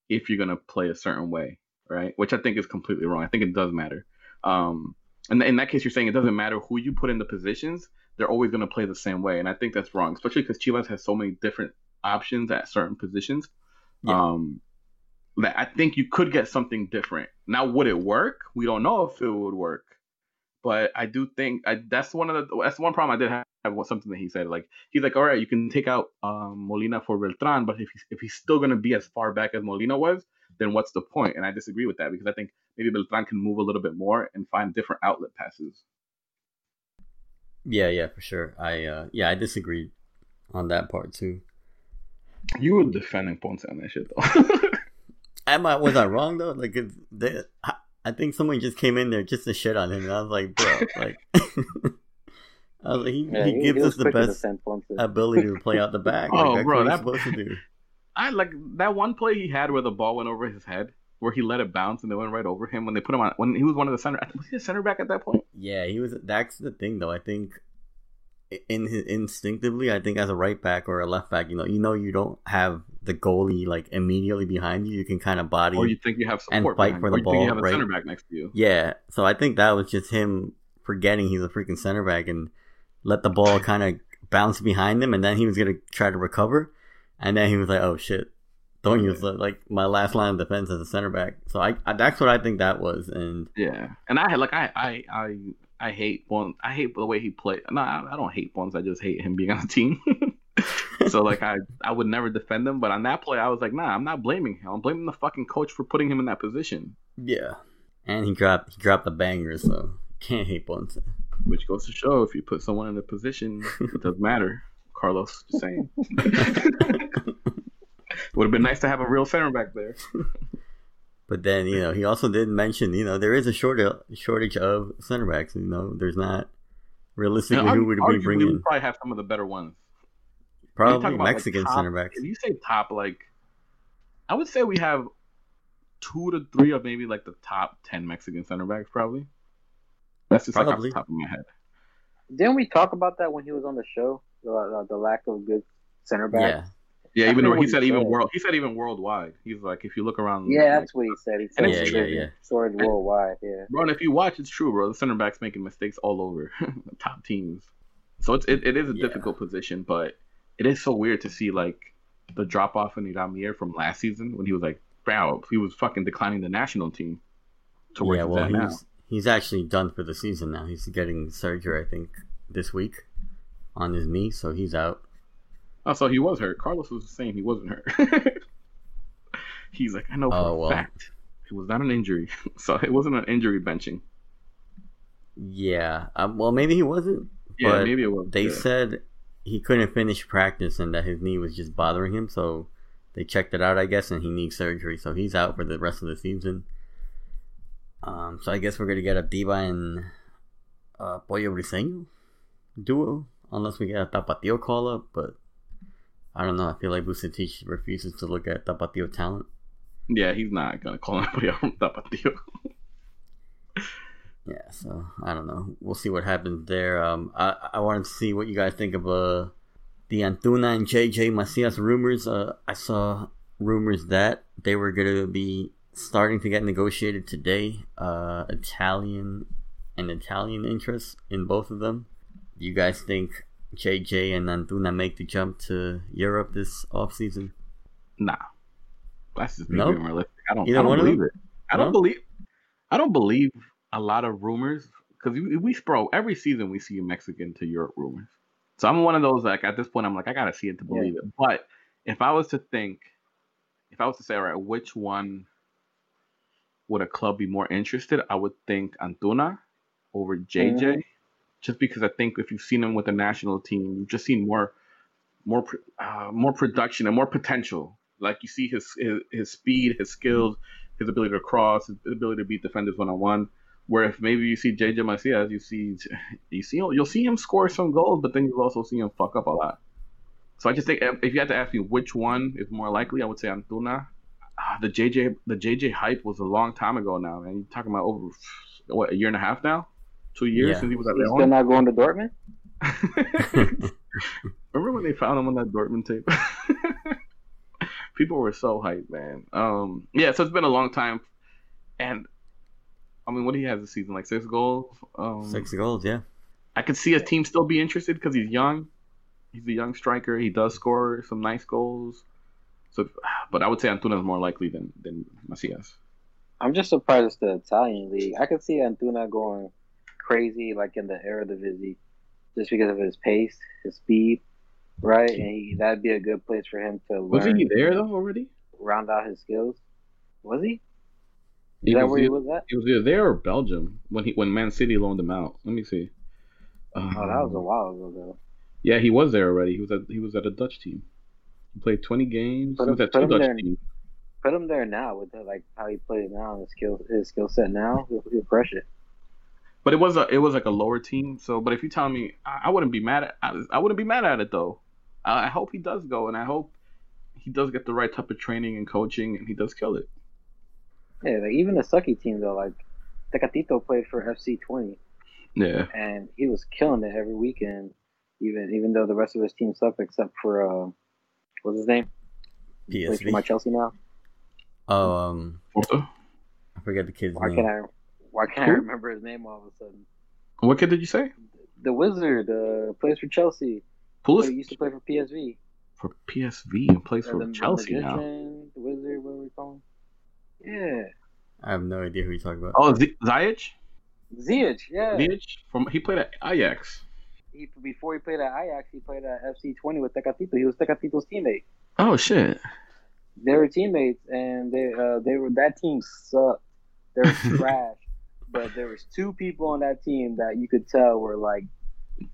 Speaker 2: if you're gonna play a certain way, right? Which I think is completely wrong. I think it does matter. Um, and in that case, you're saying it doesn't matter who you put in the positions; they're always gonna play the same way, and I think that's wrong, especially because Chivas has so many different options at certain positions.
Speaker 1: Yeah.
Speaker 2: Um, that I think you could get something different. Now, would it work? We don't know if it would work but I do think I, that's one of the that's one problem I did have, something that he said like he's like all right you can take out um, Molina for Beltran but if he's if he's still gonna be as far back as Molina was then what's the point? point and I disagree with that because I think maybe Beltran can move a little bit more and find different outlet passes
Speaker 1: Yeah, yeah, for sure. I uh yeah, I disagree on that part too.
Speaker 2: you were defending Ponce on that shit though [LAUGHS]
Speaker 1: Am I was I wrong though? Like, it, they, I, I think someone just came in there just to shit on him, and I was like, bro, [LAUGHS] like, [LAUGHS] I was like, he,
Speaker 3: Yeah,
Speaker 1: he gives
Speaker 3: was
Speaker 1: us the best ability to play out the back.
Speaker 2: Oh,
Speaker 1: like, that's
Speaker 2: bro,
Speaker 1: what he's
Speaker 2: that-
Speaker 1: supposed to do.
Speaker 2: I like that one play he had where the ball went over his head where he let it bounce and it went right over him when they put him on when he was one of the center was he a center back at that point
Speaker 1: Yeah, he was. That's the thing, though. I think in his, instinctively, I think as a right back or a left back, you know, you know, you don't have the goalie like immediately behind you. You can kind of body.
Speaker 2: or you think you have
Speaker 1: And
Speaker 2: support
Speaker 1: fight for the
Speaker 2: ball. you think you have a
Speaker 1: right?
Speaker 2: center back next to you
Speaker 1: Yeah, so I think that was just him forgetting he's a freaking center back and let the ball kind of bounce behind him, and then he was gonna try to recover, and then he was like, "Oh shit, don't use the, like my last line of defense as a center back." So I, I that's what I think that was, and
Speaker 2: Yeah, and I had like I I I I hate Bon. I hate the way he played. No, I, I don't hate Ponce. I just hate him being on the team. [LAUGHS] so like I I would never defend him, but on that play I was like, nah, I'm not blaming him. I'm blaming the fucking coach for putting him in that position.
Speaker 1: yeah, and he dropped he dropped the banger, so can't hate Ponce.
Speaker 2: Which goes to show if you put someone in a position, it doesn't matter. Carlos, just saying. [LAUGHS] [LAUGHS] Would have been nice to have a real center back there.
Speaker 1: But then you know he also did mention you know there is a shortage shortage of center backs. You know there's not realistically
Speaker 2: And
Speaker 1: who would
Speaker 2: argu-
Speaker 1: we bring
Speaker 2: we
Speaker 1: in?
Speaker 2: probably have some of the better ones. When you
Speaker 1: Probably
Speaker 2: talk about, like,
Speaker 1: Mexican
Speaker 2: top-
Speaker 1: center backs.
Speaker 2: If you say top, like, I would say we have two to three of maybe like the top ten Mexican center backs, probably. That's just like off the top of my head.
Speaker 3: Didn't we talk about that when he was on the show? The, the, the lack of good center back.
Speaker 1: Yeah,
Speaker 2: Yeah,
Speaker 3: I
Speaker 2: even though he
Speaker 3: what he
Speaker 2: said even
Speaker 3: said.
Speaker 2: world, he said even worldwide. He's like, if you look around,
Speaker 3: Yeah,
Speaker 2: like,
Speaker 3: that's what he said. He said
Speaker 2: it's
Speaker 1: yeah, yeah, yeah.
Speaker 3: shortage worldwide. Yeah.
Speaker 2: bro. And if you watch, it's true, bro. The center backs making mistakes all over [LAUGHS] top teams. So it's it, it is a
Speaker 1: Yeah.
Speaker 2: difficult position, but it is so weird to see like the drop off in Hiram Mier from last season when he was like, wow, he was fucking declining the national team to where
Speaker 1: yeah.
Speaker 2: he's
Speaker 1: Well,
Speaker 2: at now.
Speaker 1: he's he's actually done for the season now. He's getting surgery, I think, this week on his knee, so he's out.
Speaker 2: Oh, so he was hurt. Carlos was saying he wasn't hurt. [LAUGHS] He's like, I know for
Speaker 1: Oh,
Speaker 2: a
Speaker 1: well.
Speaker 2: fact. It was not an injury, [LAUGHS] so it wasn't an injury benching.
Speaker 1: Yeah, um, well, maybe he wasn't.
Speaker 2: Yeah,
Speaker 1: but
Speaker 2: maybe it was.
Speaker 1: They
Speaker 2: yeah.
Speaker 1: said he couldn't finish practice and that his knee was just bothering him, so they checked it out, I guess, and he needs surgery, so he's out for the rest of the season. Um, so I guess we're gonna get a Tiba and uh, Pollo Briseño duo, unless we get a Tapatio call up. But I don't know. I feel like Vucetich refuses to look at Tapatio talent.
Speaker 2: Yeah, he's not gonna call anybody out from Tapatio.
Speaker 1: Yeah, so I don't know. We'll see what happens there. Um, I I wanted to see what you guys think of uh the Antuna and JJ Macias rumors. Uh, I saw rumors that they were gonna be starting to get negotiated today. Uh, Italian and Italian interests in both of them. Do you guys think JJ and Antuna make the jump to Europe this off season?
Speaker 2: Nah, that's just
Speaker 1: No?
Speaker 2: being realistic. I don't.
Speaker 1: Either
Speaker 2: I don't
Speaker 1: one of
Speaker 2: believe
Speaker 1: them?
Speaker 2: it. I don't
Speaker 1: No?
Speaker 2: believe. I don't believe a lot of rumors because we, we bro every season we see Mexican to Europe rumors. So I'm one of those like at this point I'm like I gotta see it to believe it. But if I was to think, if I was to say all right, which one would a club be more interested? I would think Antuna over JJ,
Speaker 3: Mhm.
Speaker 2: Just because I think if you've seen him with the national team, you've just seen more, more, uh, more production and more potential. Like you see his, his his speed, his skills, his ability to cross, his ability to beat defenders one on one. Where if maybe you see JJ Macias, you see you see you'll see him score some goals, but then you'll also see him fuck up a lot. So I just think if you had to ask me which one is more likely, I would say Antuna. Ah, the JJ the JJ hype was a long time ago now, man. You're talking about over what a year and a half now, two years
Speaker 1: Yeah.
Speaker 2: since he was at
Speaker 3: He's still not going to Dortmund. [LAUGHS]
Speaker 2: Remember when they found him on that Dortmund tape? [LAUGHS] People were so hyped, man. Um, yeah, so it's been a long time, and I mean, what he has this season? Like six goals. Um,
Speaker 1: Six goals, yeah.
Speaker 2: I could see a team still be interested because he's young. He's a young striker. He does score some nice goals. So, but I would say Antuna is more likely than than Macias.
Speaker 3: I'm just surprised it's the Italian league. I could see Antuna going crazy like in the era of the Eredivisie, just because of his pace, his speed, right? And he, that'd be a good place for him to learn.
Speaker 2: Was
Speaker 3: learn,
Speaker 2: he there though already?
Speaker 3: round out his skills. Was he? Is
Speaker 2: He
Speaker 3: that
Speaker 2: was
Speaker 3: where he was at?
Speaker 2: He was either there or Belgium when he when Man City loaned him out. Let me see.
Speaker 3: Oh, that was a
Speaker 2: Um,
Speaker 3: while ago though.
Speaker 2: Yeah, he was there already. He was at he was at a Dutch team. He played 20 games.
Speaker 3: Put
Speaker 2: he was
Speaker 3: him-
Speaker 2: at two Dutch
Speaker 3: there.
Speaker 2: teams.
Speaker 3: Put him there now with the, like how he plays now and his skill his skill set now. He'll, he'll crush it.
Speaker 2: But it was a it was like a lower team. So, but if you tell me, I, I wouldn't be mad at I, I wouldn't be mad at it though. I, I hope he does go, and I hope he does get the right type of training and coaching, and he does kill it.
Speaker 3: Yeah, like even the sucky team though, like Tecatito played for FC Twente
Speaker 2: Yeah,
Speaker 3: and he was killing it every weekend. Even even though the rest of his team sucked except for uh, what's his name? He plays for my Chelsea now.
Speaker 1: Um, I forget the kid's
Speaker 3: Why
Speaker 1: name.
Speaker 3: can't I? Why can't I remember his name all of a sudden?
Speaker 2: What kid did you say?
Speaker 3: The Wizard uh, plays for Chelsea. He used to play for PSV.
Speaker 2: for PSV and plays for
Speaker 3: the, the
Speaker 2: Chelsea now.
Speaker 3: the Wizard, what are we call him? Yeah,
Speaker 1: I have no idea who you're talking about.
Speaker 2: Oh, Z- Ziyech.
Speaker 3: Ziyech. Yeah.
Speaker 2: Ziyech from he played at Ajax.
Speaker 3: He, before he played at Ajax, he played at FC Twente with Tecatito. He was Tecatito's teammate.
Speaker 2: Oh shit.
Speaker 3: They were teammates, and they uh, they were that team sucked. They were [LAUGHS] trash. But there was two people on that team that you could tell were like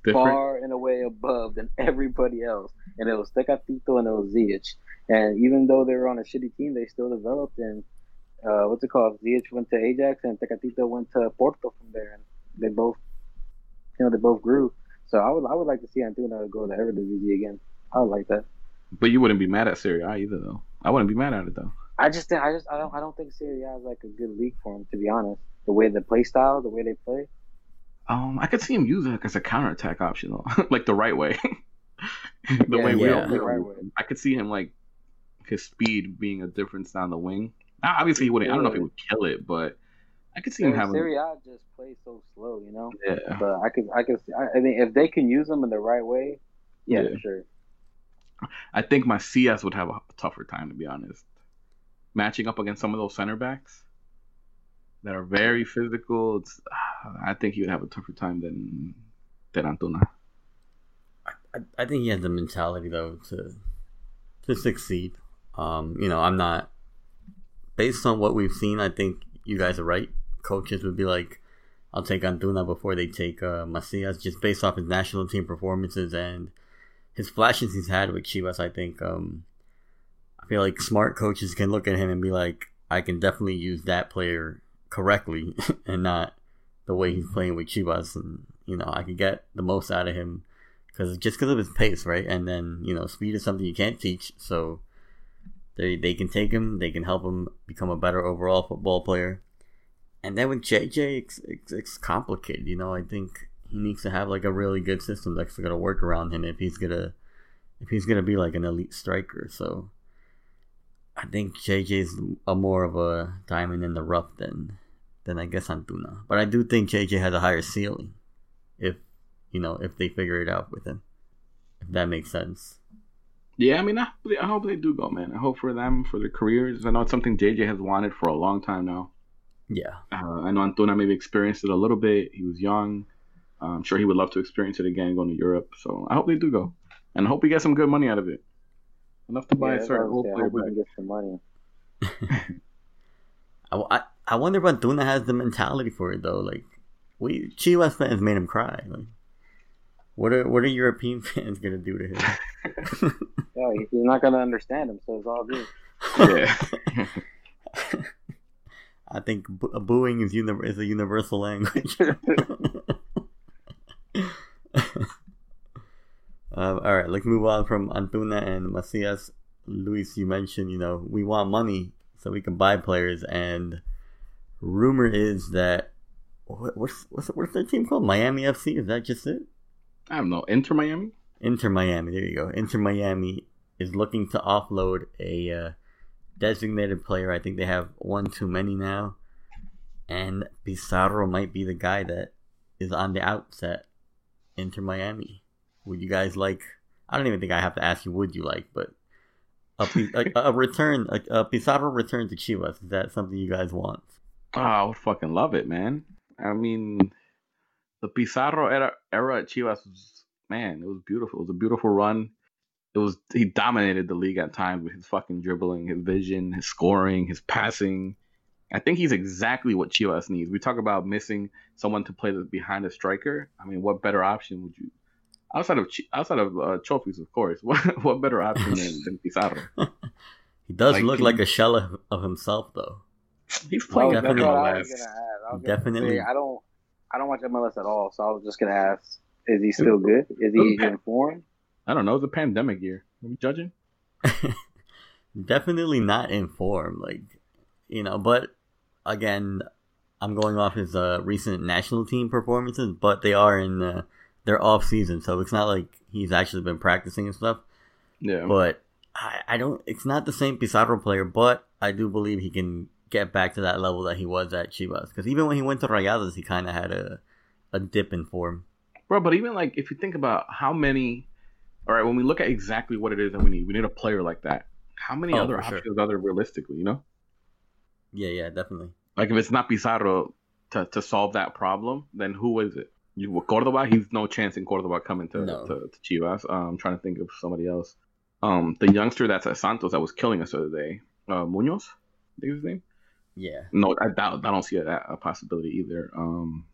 Speaker 2: Different.
Speaker 3: far and away above than [LAUGHS] everybody else, and it was Tecatito and it was Ziyech. And even though they were on a shitty team, they still developed. And uh, what's it called? Ziyech went to Ajax, and Tecatito went to Porto from there, and they both, you know, they both grew. So I would I would like to see Antuna go to Eredivisie again. I would like that.
Speaker 2: But you wouldn't be mad at Serie A either, though. I wouldn't be mad at it though.
Speaker 3: I just I just I don't I don't think Serie A is like a good league for him to be honest. The way they play style, the way they play.
Speaker 2: Um, I could see him use it as a counterattack option though, [LAUGHS] like the right way. [LAUGHS] the
Speaker 3: Yeah,
Speaker 2: way we
Speaker 1: yeah.
Speaker 2: don't, we
Speaker 3: The right way.
Speaker 2: I could see him like his speed being a difference down the wing. Now, obviously, he wouldn't. I don't know if he would kill it, but I could see him having.
Speaker 3: Serie A just plays so slow, you know.
Speaker 2: Yeah,
Speaker 3: But I could I could I, I mean if they can use them in the right way, yeah,
Speaker 2: Yeah.
Speaker 3: sure.
Speaker 2: I think Macias would have a tougher time to be honest, matching up against some of those center backs that are very physical. It's, [SIGHS] I think he would have a tougher time than than Antuna.
Speaker 1: I, I think he has the mentality though to to succeed. Um, you know, I'm not based on what we've seen, I think you guys are right. Coaches would be like, I'll take Antuna before they take uh, Macias, just based off his national team performances and his flashes he's had with Chivas. I think um, I feel like smart coaches can look at him and be like, I can definitely use that player correctly [LAUGHS] and not the way he's playing with Chivas, and you know I could get the most out of him because just because of his pace, right? And then you know speed is something you can't teach, so they they can take him, they can help him become a better overall football player. And then with JJ, it's, it's, it's complicated. You know, I think he needs to have like a really good system that's gonna work around him if he's gonna if he's gonna be like an elite striker. So I think JJ's a more of a diamond in the rough than than I guess Antuna. But I do think JJ has a higher ceiling if you know if they figure it out with him. If that makes sense.
Speaker 2: Yeah, I mean, I, I hope they do go, man. I hope for them for their careers. I know it's something JJ has wanted for a long time now.
Speaker 1: Yeah.
Speaker 2: Uh, I know Antuna maybe experienced it a little bit. He was young. Uh, I'm sure he would love to experience it again going to Europe. So I hope they do go, and I hope we get some good money out of it. Enough to buy
Speaker 3: Yeah,
Speaker 2: a certain old
Speaker 3: I
Speaker 2: player
Speaker 3: hope we
Speaker 2: back.
Speaker 3: can get some money. [LAUGHS]
Speaker 1: I, I, I wonder if Antuna has the mentality for it though. Like, we Chivas fans made him cry. Like, what are what are European [LAUGHS] fans gonna do to him? [LAUGHS]
Speaker 3: Yeah, he- he's not gonna understand him, so it's all good.
Speaker 2: Yeah. [LAUGHS]
Speaker 1: I think bo- booing is uni- is a universal language. um, all right, let's move on from Antuna and Macias. Luis, you mentioned, you know, we want money so we can buy players, and rumor is that what, what's what's what's their team called? Miami FC? Is that just it?
Speaker 2: I don't know. Inter Miami.
Speaker 1: Inter Miami. There you go. Inter Miami is looking to offload a uh, designated player. I think they have one too many now, and Pizarro might be the guy that is on the outset. Inter Miami. Would you guys like? I don't even think I have to ask you. Would you like? But a, a, a return, a, a Pizarro return to Chivas. Is that something you guys want?
Speaker 2: Oh, I would fucking love it, man. I mean, the Pizarro era, era at Chivas was, man, it was beautiful. It was a beautiful run. It was he dominated the league at times with his fucking dribbling, his vision, his scoring, his passing. I think he's exactly what Chivas needs. We talk about missing someone to play the, behind a striker. I mean, what better option would you? Outside of outside of uh, trophies, of course. [LAUGHS] What what better option than, than Pizarro? [LAUGHS]
Speaker 1: He does
Speaker 2: Like,
Speaker 1: look
Speaker 2: can-
Speaker 1: like a shell of, of himself, though.
Speaker 2: He's playing
Speaker 3: that's
Speaker 1: definitely
Speaker 3: what I was gonna ask. I was gonna
Speaker 1: Definitely.
Speaker 3: say, I don't. I don't watch MLS at all, so I was just gonna ask: Is he still good? Is he
Speaker 2: Okay.
Speaker 3: in form?
Speaker 2: I don't know. It's a pandemic year. Are we judging? [LAUGHS]
Speaker 1: definitely not informed like you know but again i'm going off his uh, recent national team performances but they are in uh, their off season so it's not like he's actually been practicing and stuff
Speaker 2: Yeah.
Speaker 1: but I, I don't it's not the same pizarro player but i do believe he can get back to that level that he was at chivas because even when he went to rayadas he kind of had a, a dip in form
Speaker 2: Bro, but even like if you think about how many, all right, when we look at exactly what it is that we need, we need a player like that. How many
Speaker 1: Oh,
Speaker 2: other
Speaker 1: for sure.
Speaker 2: options are there realistically? You know,
Speaker 1: yeah yeah definitely
Speaker 2: like if it's not Pizarro to, to solve that problem, then who is it? You with Cordoba, he's no chance in Cordoba coming to,
Speaker 1: No.
Speaker 2: to, to Chivas. Um, I'm trying to think of somebody else. Um, the youngster that's at Santos that was killing us the other day, uh, Munoz, I think his name.
Speaker 1: Yeah
Speaker 2: No, I doubt. I don't see that a possibility either. Um,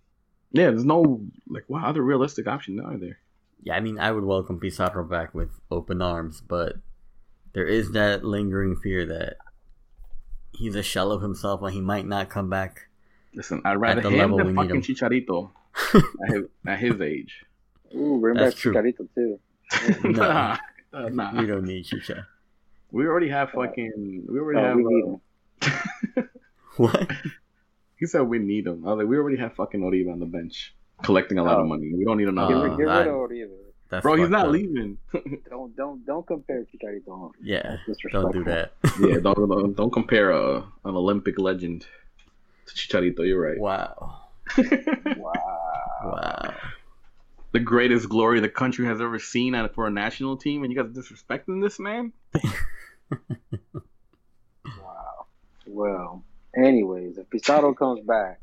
Speaker 2: yeah, there's no like what other realistic option are there?
Speaker 1: Yeah, I mean, I would welcome Pizarro back with open arms, but there is that lingering fear that he's a shell of himself and he might not come back.
Speaker 2: Listen, I'd rather
Speaker 1: the
Speaker 2: him
Speaker 1: level
Speaker 2: than
Speaker 1: we need
Speaker 2: fucking
Speaker 1: him.
Speaker 2: Chicharito [LAUGHS] at, his, at his age.
Speaker 3: Ooh, bring
Speaker 1: That's
Speaker 3: back
Speaker 1: true.
Speaker 3: Chicharito too. [LAUGHS]
Speaker 2: Nah, uh, nah. [LAUGHS]
Speaker 1: We don't need Chicha.
Speaker 2: We already have fucking. We already
Speaker 3: Oh,
Speaker 2: have.
Speaker 3: we need
Speaker 2: uh,
Speaker 3: him. [LAUGHS]
Speaker 1: What?
Speaker 2: he said we need him. I was like, we already have fucking Oribe on the bench collecting a lot of
Speaker 3: Oh.
Speaker 2: money. We don't need
Speaker 1: Uh,
Speaker 2: another.
Speaker 3: Get, rid- get rid of Oribe.
Speaker 1: That's
Speaker 2: Bro, he's not
Speaker 1: up.
Speaker 2: leaving. [LAUGHS]
Speaker 3: Don't don't don't compare Chicharito. on.
Speaker 1: Yeah, don't do that. [LAUGHS]
Speaker 2: yeah, don't, don't don't compare a, an Olympic legend to Chicharito. You're right.
Speaker 1: Wow.
Speaker 3: Wow.
Speaker 1: Wow.
Speaker 2: the greatest glory the country has ever seen for a national team, and you guys disrespecting this man?
Speaker 3: Wow. Well, anyways, if Pizarro [LAUGHS] comes back,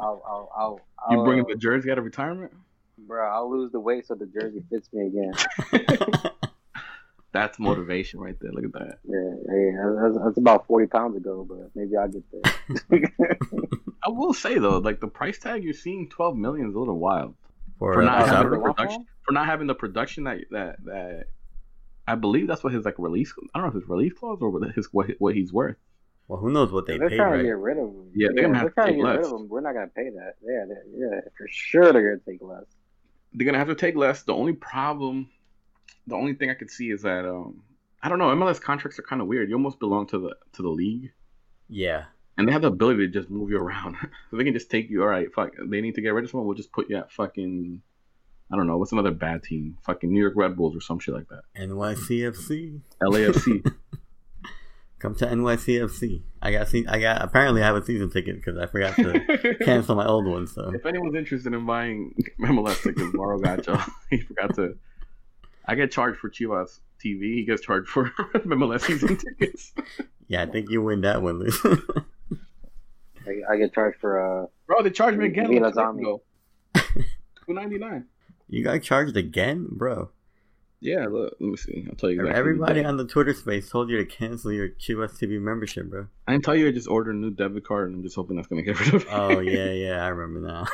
Speaker 3: I'll I'll I'll, [LAUGHS]
Speaker 2: You
Speaker 3: I'll
Speaker 2: bringing
Speaker 3: uh,
Speaker 2: the jersey out of retirement?
Speaker 3: bro. I'll lose the weight so the jersey fits me again. [LAUGHS]
Speaker 2: That's motivation right there. Look at that.
Speaker 3: Yeah, yeah, that's, that's about forty pounds ago, but maybe I'll get there.
Speaker 2: I will say though, like the price tag you're seeing, twelve million is a little wild
Speaker 1: For,
Speaker 2: for
Speaker 1: uh,
Speaker 2: not having the production. For not having the production that that that. I believe that's what his like release. I don't know if his release clause or what his what what he's worth.
Speaker 1: Well, who knows what they
Speaker 3: they're
Speaker 1: paid,
Speaker 3: trying
Speaker 1: right?
Speaker 3: to get rid of him.
Speaker 2: Yeah, they're gonna have to
Speaker 3: trying
Speaker 2: take
Speaker 3: to get
Speaker 2: less.
Speaker 3: rid of them. We're not gonna pay that. Yeah, yeah, for sure they're gonna take less.
Speaker 2: they're gonna have to take less. The only problem, the only thing I could see is that um, I don't know. MLS contracts are kind of weird. You almost belong to the to the league,
Speaker 1: Yeah.
Speaker 2: and they have the ability to just move you around. [LAUGHS] so they can just take you. All right, fuck. They need to get rid of someone. We'll just put you at fucking. I don't know. What's another bad team? Fucking New York Red Bulls or some shit like that.
Speaker 1: NYCFC.
Speaker 2: LAFC. [LAUGHS]
Speaker 1: Come to NYCFC. I got se- I got apparently I have a season ticket because I forgot to [LAUGHS] cancel my old one. So
Speaker 2: if anyone's interested in buying MLS tickets, Mauro Gacho, [LAUGHS] he forgot to. I get charged for Chivas TV. He gets charged for [LAUGHS] MLS season tickets.
Speaker 1: yeah, I think you win that one, Luis.
Speaker 3: I, I get charged for uh,
Speaker 2: Bro, they charged me again.
Speaker 3: Vila
Speaker 2: like two ago. Two ninety nine.
Speaker 1: you got charged again, bro.
Speaker 2: Yeah, look, let me see. I'll tell you exactly.
Speaker 1: Everybody on the Twitter space told you to cancel your Chivas TV membership, bro.
Speaker 2: I didn't tell you I just ordered a new debit card and I'm just hoping that's gonna get rid of it.
Speaker 1: Oh yeah, [LAUGHS] yeah, I remember now.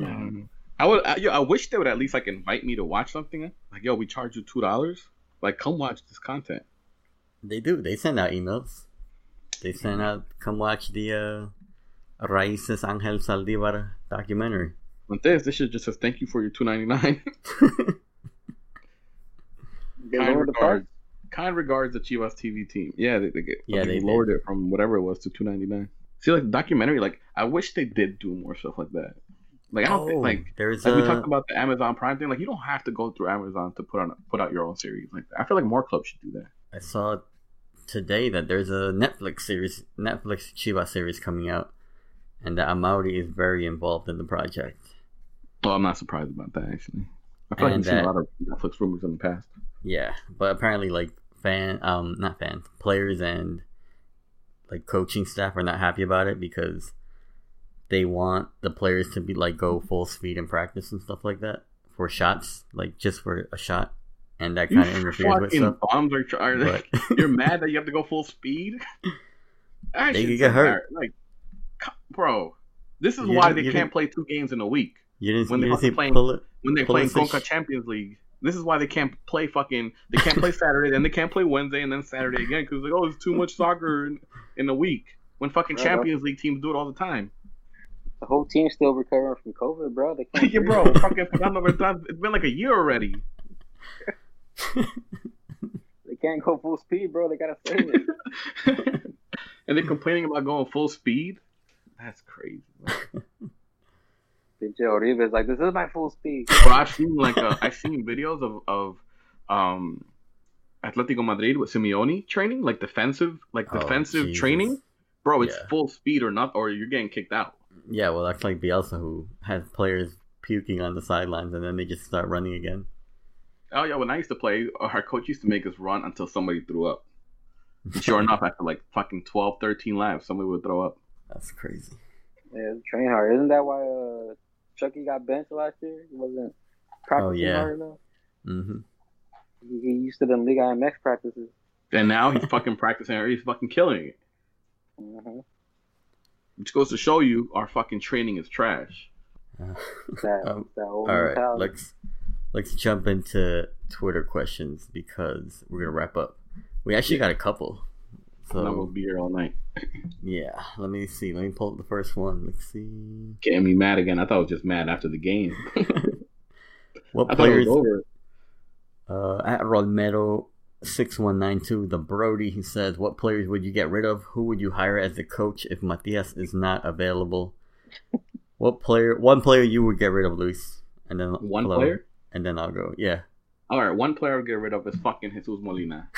Speaker 2: Um, I would. I, yo, I wish they would at least like invite me to watch something. Like, yo, we charge you two dollars. Like, come watch this content.
Speaker 1: they do. They send out emails. They send out, come watch the uh, Raices Angel Zaldívar documentary.
Speaker 2: With this, this should just says thank you for your two ninety nine. [LAUGHS] [LAUGHS]
Speaker 3: They
Speaker 2: kind
Speaker 3: lowered the price.
Speaker 2: regards. Kind regards the Chivas TV team. Yeah, they, they get.
Speaker 1: Yeah,
Speaker 2: fucking
Speaker 1: they did.
Speaker 2: lowered it from whatever it was to two ninety nine. See, like the documentary, like I wish they did do more stuff like that. Like I don't think oh, like
Speaker 1: there's
Speaker 2: like we
Speaker 1: a
Speaker 2: talked about the Amazon Prime thing. Like you don't have to go through Amazon to put on put out your own series like. I feel like more clubs should do that.
Speaker 1: I saw today that there's a Netflix series, Netflix Chivas series coming out, and that Amauri is very involved in the project.
Speaker 2: Well, I'm not surprised about that actually. I feel like
Speaker 1: And
Speaker 2: we've seen a lot of Netflix rumors in the past.
Speaker 1: Yeah, but apparently, like fan, um, not fans, players and like coaching staff are not happy about it because they want the players to be like go full speed in practice and stuff like that for shots, like just for a shot, and that kind of interferes with stuff.
Speaker 2: bombs are, are
Speaker 1: But [LAUGHS]
Speaker 2: you're [LAUGHS] mad that you have to go full speed. That
Speaker 1: They could get hurt.
Speaker 2: Like, bro, this is
Speaker 1: You
Speaker 2: why they can't play two games in a week
Speaker 1: you didn't,
Speaker 2: when
Speaker 1: you
Speaker 2: they
Speaker 1: didn't see
Speaker 2: playing-
Speaker 1: pull it.
Speaker 2: when they play
Speaker 1: Pulisic-
Speaker 2: Conca Champions League. This is why they can't play fucking. They can't play [LAUGHS] Saturday, then they can't play Wednesday, and then Saturday again because like, oh, it's too much soccer in, in a week. When fucking
Speaker 3: Right, bro.
Speaker 2: Champions League teams do it all the time.
Speaker 3: The whole team's still recovering from COVID, bro. They can't. [LAUGHS]
Speaker 2: yeah, bro, fucking Fernando Beltran, it's been like a year already.
Speaker 3: They can't go full speed, bro. They gotta save it. [LAUGHS]
Speaker 2: and they're complaining about going full speed. That's crazy. Bro.
Speaker 3: Pinche Oribe's like, this is my full speed.
Speaker 2: Bro, I've seen like uh, I've seen videos of of um Atletico Madrid with Simeone training, like defensive, like
Speaker 1: Oh,
Speaker 2: defensive
Speaker 1: Jesus.
Speaker 2: training. Bro, it's
Speaker 1: Yeah.
Speaker 2: full speed or not, or you're getting kicked out.
Speaker 1: Yeah, well, that's like Bielsa who has players puking on the sidelines and then they just start running again.
Speaker 2: Oh yeah, when I used to play, our coach used to make us run until somebody threw up. Sure [LAUGHS] enough, after like fucking 12, 13 laps, somebody would throw up.
Speaker 1: That's crazy.
Speaker 3: Yeah, train hard. Isn't that why uh, Chucky got benched last year? He wasn't practicing
Speaker 1: Oh, yeah.
Speaker 3: hard enough.
Speaker 1: hmm
Speaker 3: He, he used to them Liga MX practices.
Speaker 2: And now he's fucking practicing, or he's fucking killing it.
Speaker 3: hmm
Speaker 2: Which goes to show you our fucking training is trash. [LAUGHS]
Speaker 3: That,
Speaker 1: Um,
Speaker 3: that old
Speaker 1: All right,
Speaker 3: mentality.
Speaker 1: let's let's jump into Twitter questions because we're gonna wrap up. We actually got a couple.
Speaker 2: And I'm gonna be here all night. [LAUGHS]
Speaker 1: yeah, let me see. Let me pull up the first one. Let's see.
Speaker 2: Getting me mad again. I thought I was just mad after the game. [LAUGHS] [LAUGHS]
Speaker 1: What
Speaker 2: I thought it
Speaker 1: players?
Speaker 2: was over.
Speaker 1: Uh, at Rolmero six one nine two, the Brody. He says, "What players would you get rid of? Who would you hire as the coach if Matias is not available? what player? One player you would get rid of, Luis, and then
Speaker 2: One
Speaker 1: hello,
Speaker 2: player?
Speaker 1: and then I'll go. Yeah,
Speaker 2: All right, one player I'll get rid of is fucking Jesus Molina.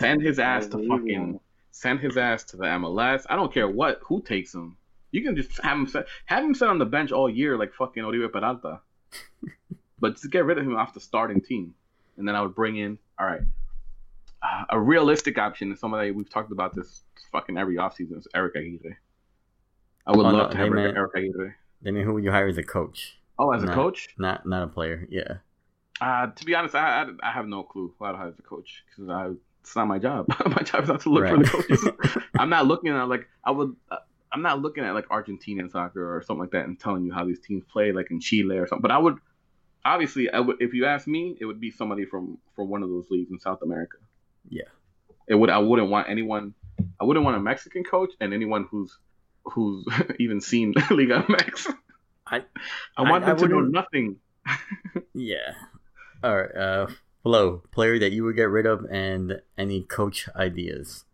Speaker 2: Send his ass to
Speaker 3: That was easy,
Speaker 2: fucking
Speaker 3: man.
Speaker 2: Send his ass to the MLS. I don't care what who takes him. You can just have him sit, have him sit on the bench all year like fucking Oribe Peralta. [LAUGHS] but just get rid of him off the starting team, and then I would bring in all right. Uh, a realistic option is somebody we've talked about this fucking every offseason is Eric Aguirre. I would
Speaker 1: Oh, no,
Speaker 2: love to have
Speaker 1: they
Speaker 2: Eric,
Speaker 1: meant-
Speaker 2: Eric Aguirre.
Speaker 1: Then who would you hire as a coach?
Speaker 2: Oh, as a coach,
Speaker 1: Not not a player. Yeah.
Speaker 2: Uh, to be honest, I, I, I have no clue who i'd as a coach because I it's not my job. [LAUGHS] my job is not to look right. for the coaches. [LAUGHS] I'm not looking at like I would. Uh, I'm not looking at like Argentinian soccer or something like that and telling you how these teams play, like in Chile or something. But I would, obviously, I would. If you ask me, it would be somebody from from one of those leagues in South America.
Speaker 1: Yeah.
Speaker 2: It would. I wouldn't want anyone. I wouldn't want a Mexican coach and anyone who's who's [LAUGHS] even seen Liga MX. I I want I, them I to know nothing.
Speaker 1: yeah. All right. Uh, Flo, player that you would get rid of, and any coach ideas.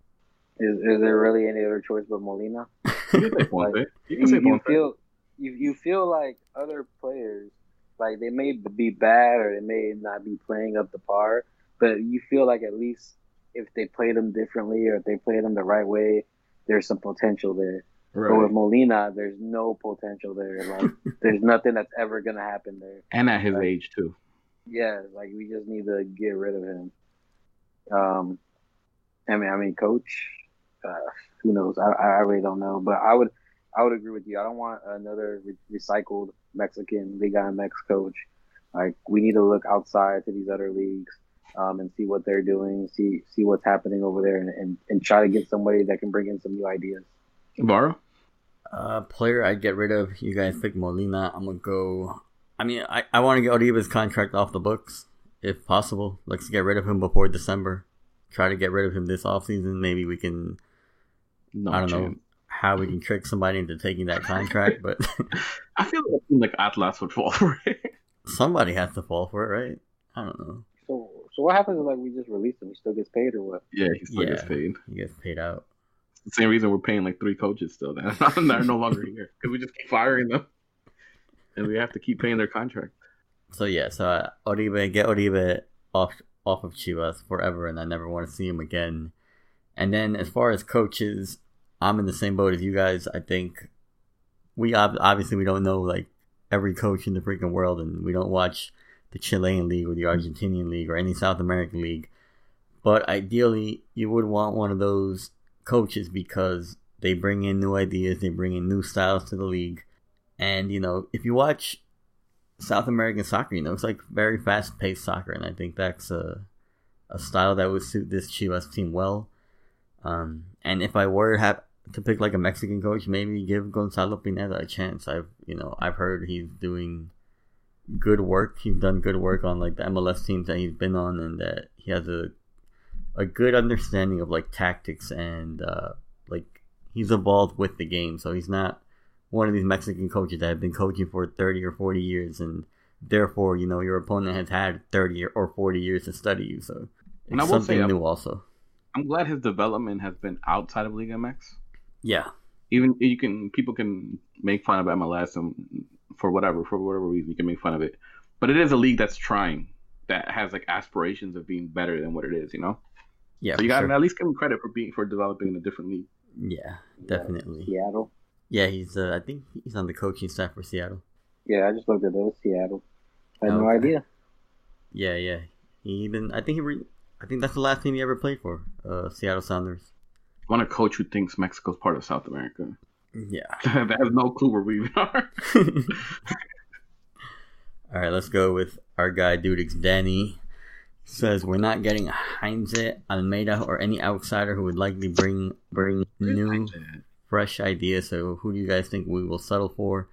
Speaker 3: Is is there really any other choice but Molina?
Speaker 2: you can say Ponce.
Speaker 3: You, can say you, you feel you you feel like other players, like they may be bad or they may not be playing up to par, but you feel like at least if they play them differently or if they play them the right way, there's some potential there. Right. But with Molina, there's no potential there. Like there's [LAUGHS] nothing that's ever gonna happen there.
Speaker 2: And at his like, age too.
Speaker 3: Yeah, like we just need to get rid of him. Um, I mean, I mean, coach. Uh, who knows? I, I really don't know, but I would, I would agree with you. I don't want another re- recycled Mexican Liga MX coach. Like we need to look outside to these other leagues um, and see what they're doing, see see what's happening over there, and, and, and try to get somebody that can bring in some new ideas.
Speaker 2: Varo?
Speaker 1: Uh, player I'd get rid of. You guys pick Molina. I'm gonna go. I mean, I, I want to get Oribe's contract off the books if possible. Let's get rid of him before December. Try to get rid of him this offseason. Maybe we can. No I don't chance. know how we can trick somebody into taking that contract, but [LAUGHS]
Speaker 2: I feel like, like Atlas would fall for it.
Speaker 1: Somebody has to fall for it, right? I don't know.
Speaker 3: So, so what happens if like we just release him? He still gets paid or what?
Speaker 2: Yeah, he still yeah, gets paid.
Speaker 1: He gets paid out
Speaker 2: the same reason we're paying like three coaches still [LAUGHS] that are no longer here because we just keep firing them, and we have to keep paying their contract.
Speaker 1: So yeah, so uh, Oribe get Oribe off off of Chivas forever, and I never want to see him again. And then as far as coaches, I'm in the same boat as you guys. I think we obviously we don't know like every coach in the freaking world, and we don't watch the Chilean league or the Argentinian league or any South American league. But ideally, you would want one of those coaches because they bring in new ideas, they bring in new styles to the league. And, you know, if you watch South American soccer, you know, it's like very fast paced soccer. And I think that's a, a style that would suit this Chivas team well. Um, and if I were to have to pick like a Mexican coach, maybe give Gonzalo Pineda a chance. I've, you know, I've heard he's doing good work. He's done good work on like the MLS teams that he's been on and that he has a a good understanding of like tactics and uh, like he's evolved with the game. So he's not one of these Mexican coaches that have been coaching for 30 or 40 years and therefore, you know, your opponent has had 30 or 40 years to study you. So it's and I will something say, new I'm, also.
Speaker 2: I'm glad his development has been outside of Liga MX.
Speaker 1: Yeah.
Speaker 2: Even you can people can make fun of MLS and for whatever for whatever reason you can make fun of it, but it is a league that's trying that has like aspirations of being better than what it is. You know. Yeah, so you got to sure. at least give him credit for being for developing in a different league.
Speaker 1: Yeah, definitely.
Speaker 3: Seattle.
Speaker 1: Yeah, he's. Uh, I think he's on the coaching staff for Seattle.
Speaker 3: Yeah, I just looked at those Seattle. I had okay. no idea.
Speaker 1: Yeah, yeah. He even. I think he. Re, I think that's the last team he ever played for. Uh, Seattle Sounders.
Speaker 2: I want a coach who thinks Mexico's part of South America.
Speaker 1: Yeah. [LAUGHS]
Speaker 2: that has no clue where we even are. [LAUGHS]
Speaker 1: All right, let's go with our guy Dudix Danny says we're not getting Heinze, Almeyda, or any outsider who would likely bring bring new, fresh ideas. So, who do you guys think we will settle for?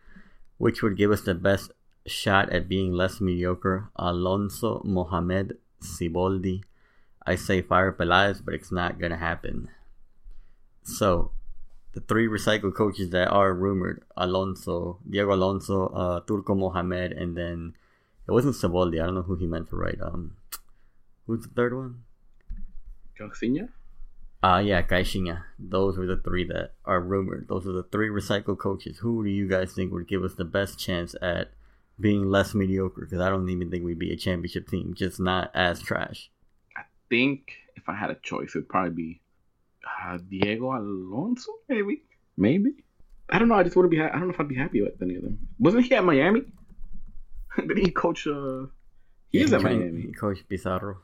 Speaker 1: Which would give us the best shot at being less mediocre? Alonso, Mohamed, Siboldi. I say fire Peláez, but it's not gonna happen. So, the three recycled coaches that are rumored: Alonso, Diego Alonso, uh, Turco Mohamed, and then it wasn't Siboldi. I don't know who he meant to write. Um, Who's the third one?
Speaker 2: Caixinha?
Speaker 1: Ah, uh, yeah, Caixinha. Those were the three that are rumored. Those are the three recycled coaches. Who do you guys think would give us the best chance at being less mediocre? Because I don't even think we'd be a championship team, just not as trash.
Speaker 2: I think if I had a choice, it would probably be uh, Diego Alonso, maybe. Maybe. I don't know. I just wouldn't be. Ha- I don't know if I'd be happy with any of them. Wasn't he at Miami? [LAUGHS] Did he coach? Uh, he yeah, is at Miami.
Speaker 1: He coached Pizarro.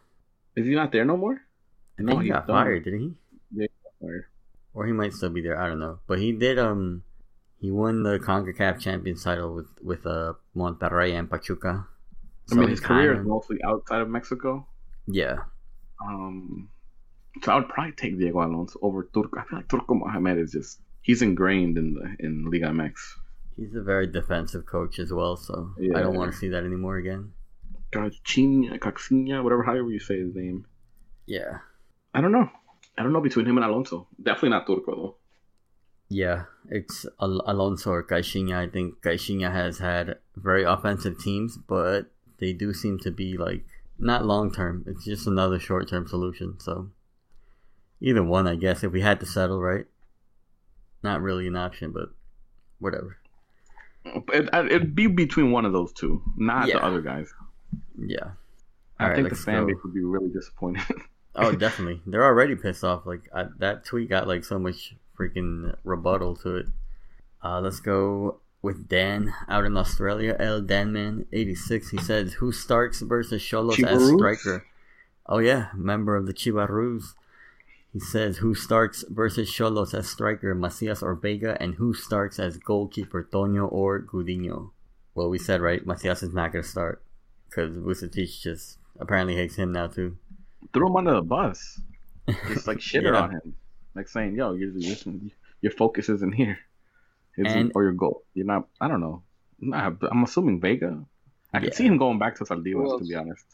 Speaker 2: Is he not there no more?
Speaker 1: I think he got done. fired, didn't he? Yeah. Or he might still be there. I don't know. But he did. Um, he won the Concacaf Champions title with with uh Monterrey and Pachuca.
Speaker 2: I mean, his career
Speaker 1: kinda-
Speaker 2: is mostly outside of Mexico.
Speaker 1: yeah,
Speaker 2: Um, so I would probably take Diego Alonso over Turco. I feel like Turco Mohamed is just he's ingrained in the in Liga MX.
Speaker 1: he's a very defensive coach as well. So I don't want to see that anymore again.
Speaker 2: Caixinha, Caixinha, whatever, however you say his name.
Speaker 1: Yeah,
Speaker 2: I don't know. I don't know between him and Alonso. Definitely not Turco though.
Speaker 1: yeah, it's Al- Alonso or Caixinha. I think Caixinha has had very offensive teams, but they do seem to be like not long term. It's just another short term solution. So either one, I guess. If we had to settle, right? Not really an option, but whatever.
Speaker 2: It, it'd be between one of those two, not
Speaker 1: Yeah.
Speaker 2: the other guys.
Speaker 1: Yeah.
Speaker 2: I
Speaker 1: All right,
Speaker 2: think the fan base would be really disappointed. [LAUGHS]
Speaker 1: Oh, [LAUGHS] definitely. They're already pissed off. Like I, that tweet got like so much freaking rebuttal to it. Uh, let's go with Dan out in Australia. El Danman eighty six. He says, "Who Starks versus Xolos as striker?" Oh yeah, member of the Chivarus. He says, "Who Starks versus Xolos as striker? Macias or Vega, and who Starks as goalkeeper? Toño or Gudiño?" Well, we said right. Macias is not gonna start because Vucetich just apparently hates him now too.
Speaker 2: Threw him under the bus. Just like [LAUGHS] shitted
Speaker 1: Yeah.
Speaker 2: on him, like saying, "Yo, you're, you're, your focus isn't here, it's
Speaker 1: And-
Speaker 2: or your goal. You're not. I don't know. Nah, I'm assuming Vega. I can see him going back to
Speaker 3: Who
Speaker 2: Zaldívar, to be honest.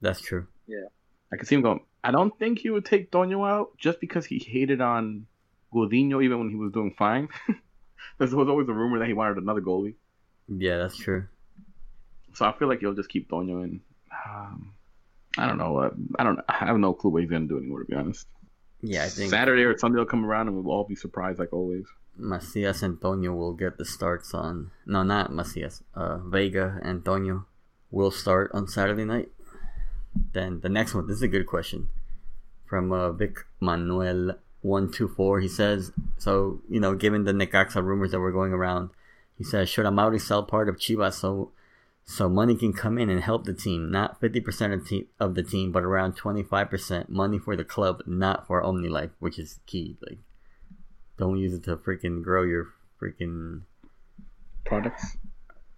Speaker 1: That's true. Yeah.
Speaker 2: I can see him going. I don't think he would take Toño out just because he hated on Gudiño even when he was doing fine. [LAUGHS] there was always a rumor that he wanted another goalie,
Speaker 1: Yeah, that's true.
Speaker 2: so I feel like he'll just keep Toño in. Um, I don't know. Uh, I don't. I have no clue what he's gonna do anymore. To be honest.
Speaker 1: Yeah, I think
Speaker 2: Saturday or Sunday will come around and we'll all be surprised like always.
Speaker 1: Macias Antonio will get the starts on. No, not Macias. Uh, Vega Antonio will start on Saturday night. Then the next one. This is a good question from uh, Vic Manuel one two four. He says, so you know, given the Necaxa rumors that were going around, he says, should Amauri sell part of Chivas so so money can come in and help the team, not fifty percent of, te- of the team, but around twenty five percent money for the club, not for OmniLife, which is key. Like, don't use it to freaking grow your freaking
Speaker 2: Products.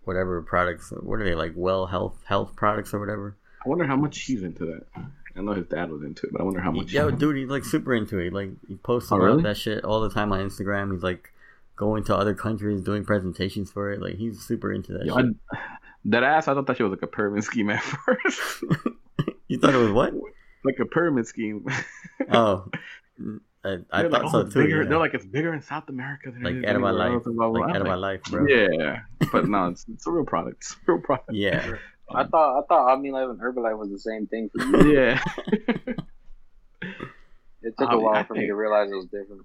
Speaker 1: whatever products. What are they like? Well, health health products or whatever.
Speaker 2: I wonder how much he's into that. I know his dad was into it, but I wonder how much.
Speaker 1: Yo, dude, he's like super into it. Like he posts
Speaker 2: Oh,
Speaker 1: about
Speaker 2: really?
Speaker 1: that shit all the time on Instagram. He's like going to other countries, doing presentations for it. Like he's super into that
Speaker 2: Yo,
Speaker 1: shit.
Speaker 2: I, that ass, I thought that shit was like a pyramid scheme at first. [LAUGHS]
Speaker 1: you thought it was what?
Speaker 2: like a pyramid scheme. [LAUGHS]
Speaker 1: Oh, I, I thought
Speaker 2: like,
Speaker 1: so
Speaker 2: oh, it's
Speaker 1: too.
Speaker 2: bigger.
Speaker 1: yeah.
Speaker 2: They're like it's bigger in South America than
Speaker 1: like
Speaker 2: it is
Speaker 1: Edible
Speaker 2: anywhere
Speaker 1: Life,
Speaker 2: else, blah, blah,
Speaker 1: like
Speaker 2: blah.
Speaker 1: Edible
Speaker 2: I'm
Speaker 1: Life, bro.
Speaker 2: Yeah, but no, it's, it's a real product. It's a real product.
Speaker 1: Yeah. [LAUGHS]
Speaker 3: I thought I thought OmniLife and Herbalife was the same thing. For me.
Speaker 2: Yeah,
Speaker 3: It took
Speaker 2: I
Speaker 3: a
Speaker 2: mean,
Speaker 3: while
Speaker 2: I
Speaker 3: for me to realize it was different.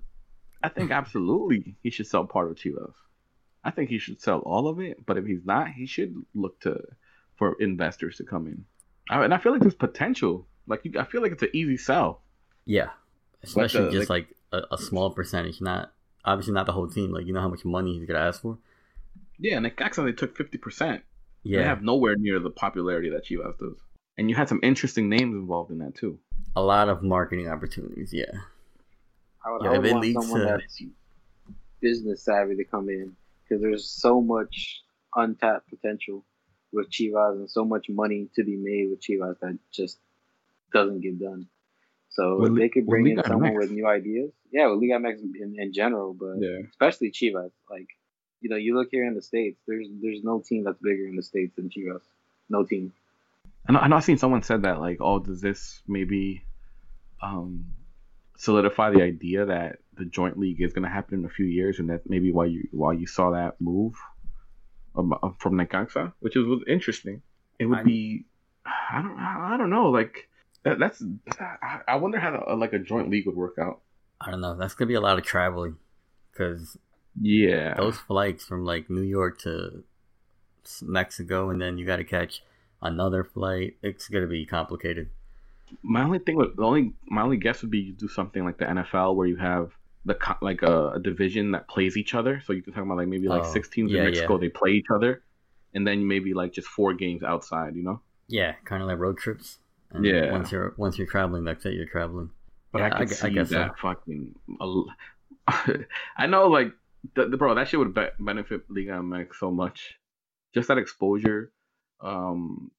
Speaker 2: I think absolutely he should sell part of Chivas. I think he should sell all of it, but if he's not, he should look to for investors to come in. I, and I feel like there's potential. Like you, I feel like it's an easy sell.
Speaker 1: Yeah. Especially
Speaker 2: the-
Speaker 1: just like a, a small percentage, not obviously not the whole team. Like you know how much money he's gonna ask for.
Speaker 2: Yeah, and Necaxa they took fifty percent. Yeah, They
Speaker 1: Yeah,
Speaker 2: have nowhere near the popularity that Chivas does. And you had some interesting names involved in that too.
Speaker 1: a lot of marketing opportunities. Yeah,
Speaker 3: I would,
Speaker 1: Yeah,
Speaker 3: I would
Speaker 1: it
Speaker 3: want
Speaker 1: leads
Speaker 3: someone
Speaker 1: to-
Speaker 3: that's business savvy to come in because there's so much untapped potential with Chivas and so much money to be made with Chivas that just doesn't get done. So
Speaker 2: With
Speaker 3: if they could
Speaker 2: with
Speaker 3: bring in someone
Speaker 2: MX.
Speaker 3: with new ideas, yeah, with Liga MX in, in general, but
Speaker 2: Yeah.
Speaker 3: especially Chivas, like you know, you look here in the states. There's there's no team that's bigger in the states than Chivas. No team.
Speaker 2: I know, I know I've seen someone said that like, oh, does this maybe um, solidify the idea that the joint league is going to happen in a few years, and that maybe why you why you saw that move um, uh, from Necaxa, which is was interesting. It would
Speaker 1: I-
Speaker 2: be, I don't, I don't know, like that, that's. I- I wonder how the, like a joint league would work out.
Speaker 1: I don't know. That's gonna be a lot of traveling because
Speaker 2: Yeah,
Speaker 1: those flights from like New York to Mexico, and then you got to catch another flight. It's gonna be complicated.
Speaker 2: My only thing would the only my only guess would be you do something like the NFL where you have the co- like a, a division that plays each other. So you can talk about like maybe like
Speaker 1: Oh,
Speaker 2: six teams
Speaker 1: yeah,
Speaker 2: in Mexico
Speaker 1: yeah.
Speaker 2: they play each other, and then maybe like just four games outside. You know.
Speaker 1: Yeah, kind of like road trips. And
Speaker 2: Yeah.
Speaker 1: Once you're once you're traveling, that's it. You're traveling.
Speaker 2: But
Speaker 1: Yeah,
Speaker 2: I
Speaker 1: gu-
Speaker 2: see
Speaker 1: guess
Speaker 2: that fucking. [LAUGHS] I know, like the, the bro, that shit would be- benefit Liga MX so much. Just that exposure. Um,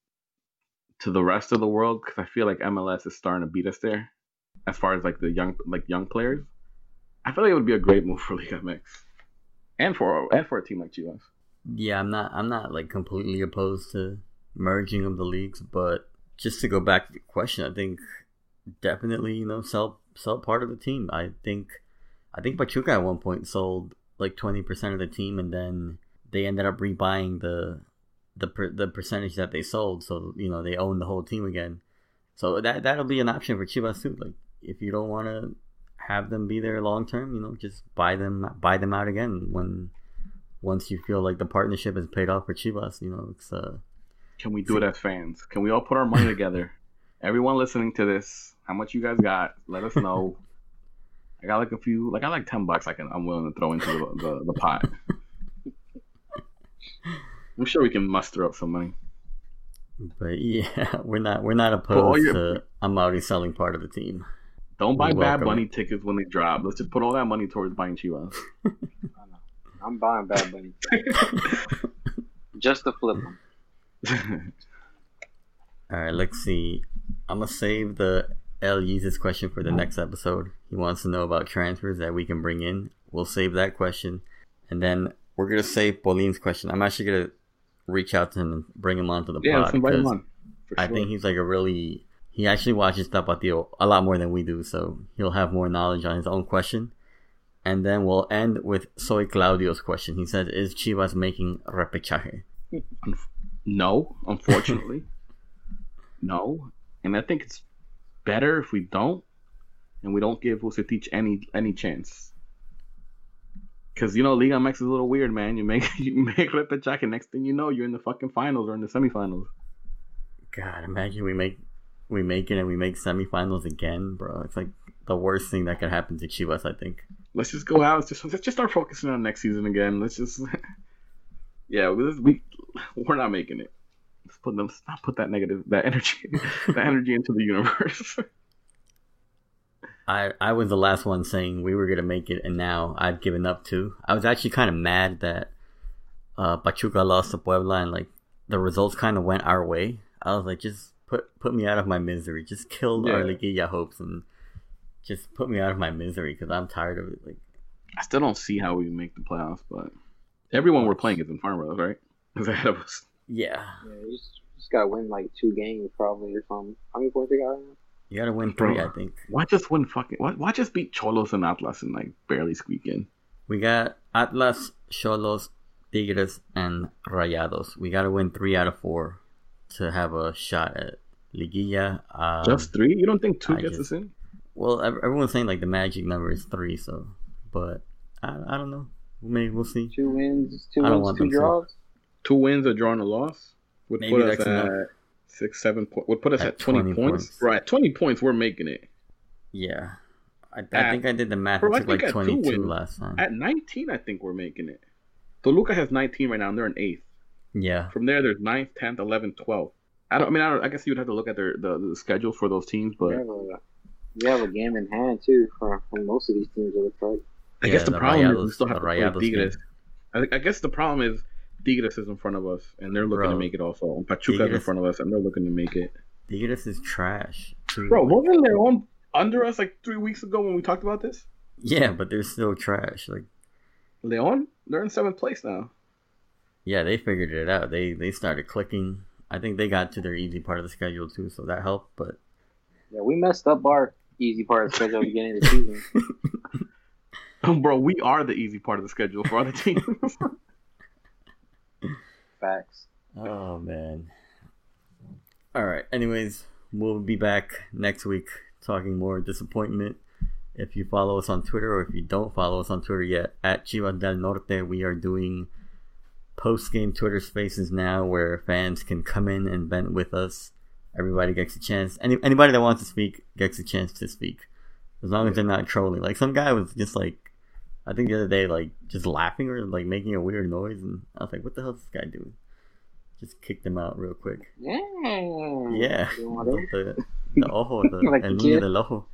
Speaker 2: to the rest of the world because I feel like MLS is starting to beat us there, as far as like the young like young players. I feel like it would be a great move for [LAUGHS] Liga MX, and for and for a team like Chivas.
Speaker 1: Yeah, I'm not I'm not like completely opposed to merging of the leagues, but just to go back to the question, I think definitely you know sell sell part of the team. I think I think Pachuca at one point sold like twenty percent of the team, and then they ended up rebuying the the per, the percentage that they sold, so you know they own the whole team again. So that that'll be an option for Chivas too. Like if you don't want to have them be there long term, you know, just buy them buy them out again when once you feel like the partnership has paid off for Chivas. You know, it's uh.
Speaker 2: Can we do it as fans? Can we all put our money together? [LAUGHS] Everyone listening to this, how much you guys got? Let us know. [LAUGHS] I got like a few, like I like ten bucks. I can, I'm willing to throw into the the, the pot. [LAUGHS] I'm sure we can muster up some money.
Speaker 1: But yeah, [LAUGHS] we're not we're not opposed your, to I'm already selling part of the team.
Speaker 2: Don't buy Bad Bunny tickets when they drop. Let's just put all that money towards buying Chivas. [LAUGHS]
Speaker 3: I'm buying Bad Bunny. [LAUGHS] just to flip
Speaker 1: them. all right, let's see. I'm gonna save the El uses question for the next episode. He wants to know about transfers that we can bring in. We'll save that question, and then we're gonna save Pauline's question. I'm actually gonna reach out to him and bring him onto the yeah, pod because sure. I think he's like a really he actually watches Tapatio a lot more than we do, so he'll have more knowledge on his own question. And then we'll end with Soy Claudio's question. He said, "Is Chivas making repechaje?"
Speaker 2: No, unfortunately, [LAUGHS] no. And I think it's better if we don't, and we don't give Vucetich any any chance. Because you know Liga MX is a little weird, man. You make [LAUGHS] you make repechaje, and next thing you know, you're in the fucking finals or in the semifinals.
Speaker 1: God, imagine we make we make it and we make semifinals again, bro. It's like the worst thing that could happen to Chivas, I think.
Speaker 2: Let's just go out. Let's just let's just start focusing on next season again. Let's just [LAUGHS] yeah, we we we're not making it. Let's put them not put that negative that energy [LAUGHS] that energy into the universe.
Speaker 1: I, I was the last one saying we were gonna make it, and now I've given up too. I was actually kind of mad that uh, Pachuca lost to Puebla, and like the results kind of went our way. I was like, just put put me out of my misery. Just kill yeah. our Liguilla hopes and just put me out of my misery because I'm tired of it. Like,
Speaker 2: I still don't see how we make the playoffs, but everyone we're playing is in front of us, right? [LAUGHS] Is ahead of us.
Speaker 1: Yeah.
Speaker 3: Yeah, you just, just gotta win like two games probably or something. How many points they got?
Speaker 1: You gotta win three, I think.
Speaker 2: Why just win fucking? Why, why just beat Xolos and Atlas and like barely squeak in?
Speaker 1: We got Atlas, Xolos, Tigres, and Rayados. We gotta win three out of four to have a shot at Liguilla.
Speaker 2: Um, just three? You don't think two I gets just, us in?
Speaker 1: Well, everyone's saying like the magic number is three, so but I, I don't know. Maybe we'll see.
Speaker 3: Two wins, two wins, two draws. To.
Speaker 2: Two wins, a draw, and a loss would Maybe put us at enough six, seven points. Would put us at, at 20, 20 points. points. Right, twenty points. We're making it.
Speaker 1: Yeah, I, I think I did the math. Bro, I took like twenty two last time.
Speaker 2: At nineteen, I think we're making it. Toluca has nineteen right now, and they're in eighth.
Speaker 1: Yeah.
Speaker 2: From there, there's 9th, tenth, eleventh, twelfth. I don't. I mean, I, don't, I guess you would have to look at their the, the schedule for those teams, but
Speaker 3: you have a game in hand too for, for most of these teams. It looks like.
Speaker 2: I yeah, guess the, the problem Rayados, is we still have to play Tigres. I, I guess the problem is Tigres is in front of us, and they're looking Bro, to make it also. And Pachuca is in front of us, and they're looking to make it.
Speaker 1: Tigres is trash.
Speaker 2: Too. Bro, wasn't Leon under us like three weeks ago when we talked about this?
Speaker 1: Yeah, but they're still trash. Like
Speaker 2: Leon, they're in seventh place now.
Speaker 1: Yeah, they figured it out. They they started clicking. I think they got to their easy part of the schedule too, so that helped. But
Speaker 3: yeah, we messed up our easy part of the schedule at the beginning of the season. [LAUGHS]
Speaker 2: Bro, we are the easy part of the schedule for other [LAUGHS] teams.
Speaker 3: Facts.
Speaker 1: Oh man. All right. Anyways, we'll be back next week talking more disappointment. If you follow us on Twitter or if you don't follow us on Twitter yet, at Chivas del Norte, we are doing post game Twitter spaces now where fans can come in and vent with us. Everybody gets a chance. Any, anybody that wants to speak gets a chance to speak. As long as they're not trolling. Like some guy was just like I think the other day, like just laughing or like making a weird noise, and I was like, "What the hell is this guy doing?" Just kicked him out real quick.
Speaker 3: Yeah.
Speaker 1: Yeah. The, the, ojo, the [LAUGHS] like el niño del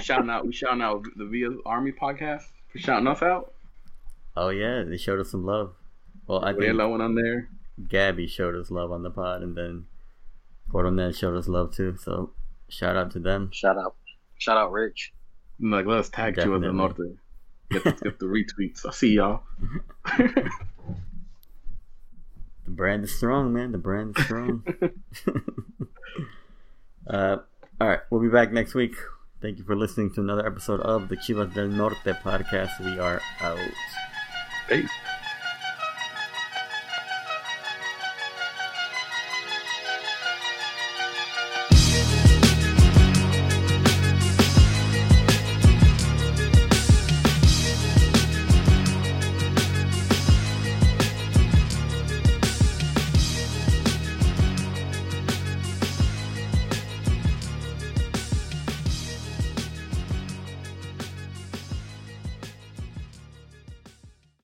Speaker 2: shouting out, we shouting out the Via Army podcast for shouting us out.
Speaker 1: Oh yeah, they showed us some love. Well, I
Speaker 2: think went on there.
Speaker 1: Gabby showed us love on the pod, and then Coronel showed us love too, so shout out to them.
Speaker 3: Shout out, shout out, Rich.
Speaker 2: Like, let's tag you as the Norte. Get, the- get the retweets. I see y'all. [LAUGHS]
Speaker 1: The brand is strong, man. The brand is strong. [LAUGHS] uh, all right, we'll be back next week. Thank you for listening to another episode of the Chivas del Norte podcast. We are out.
Speaker 2: Peace.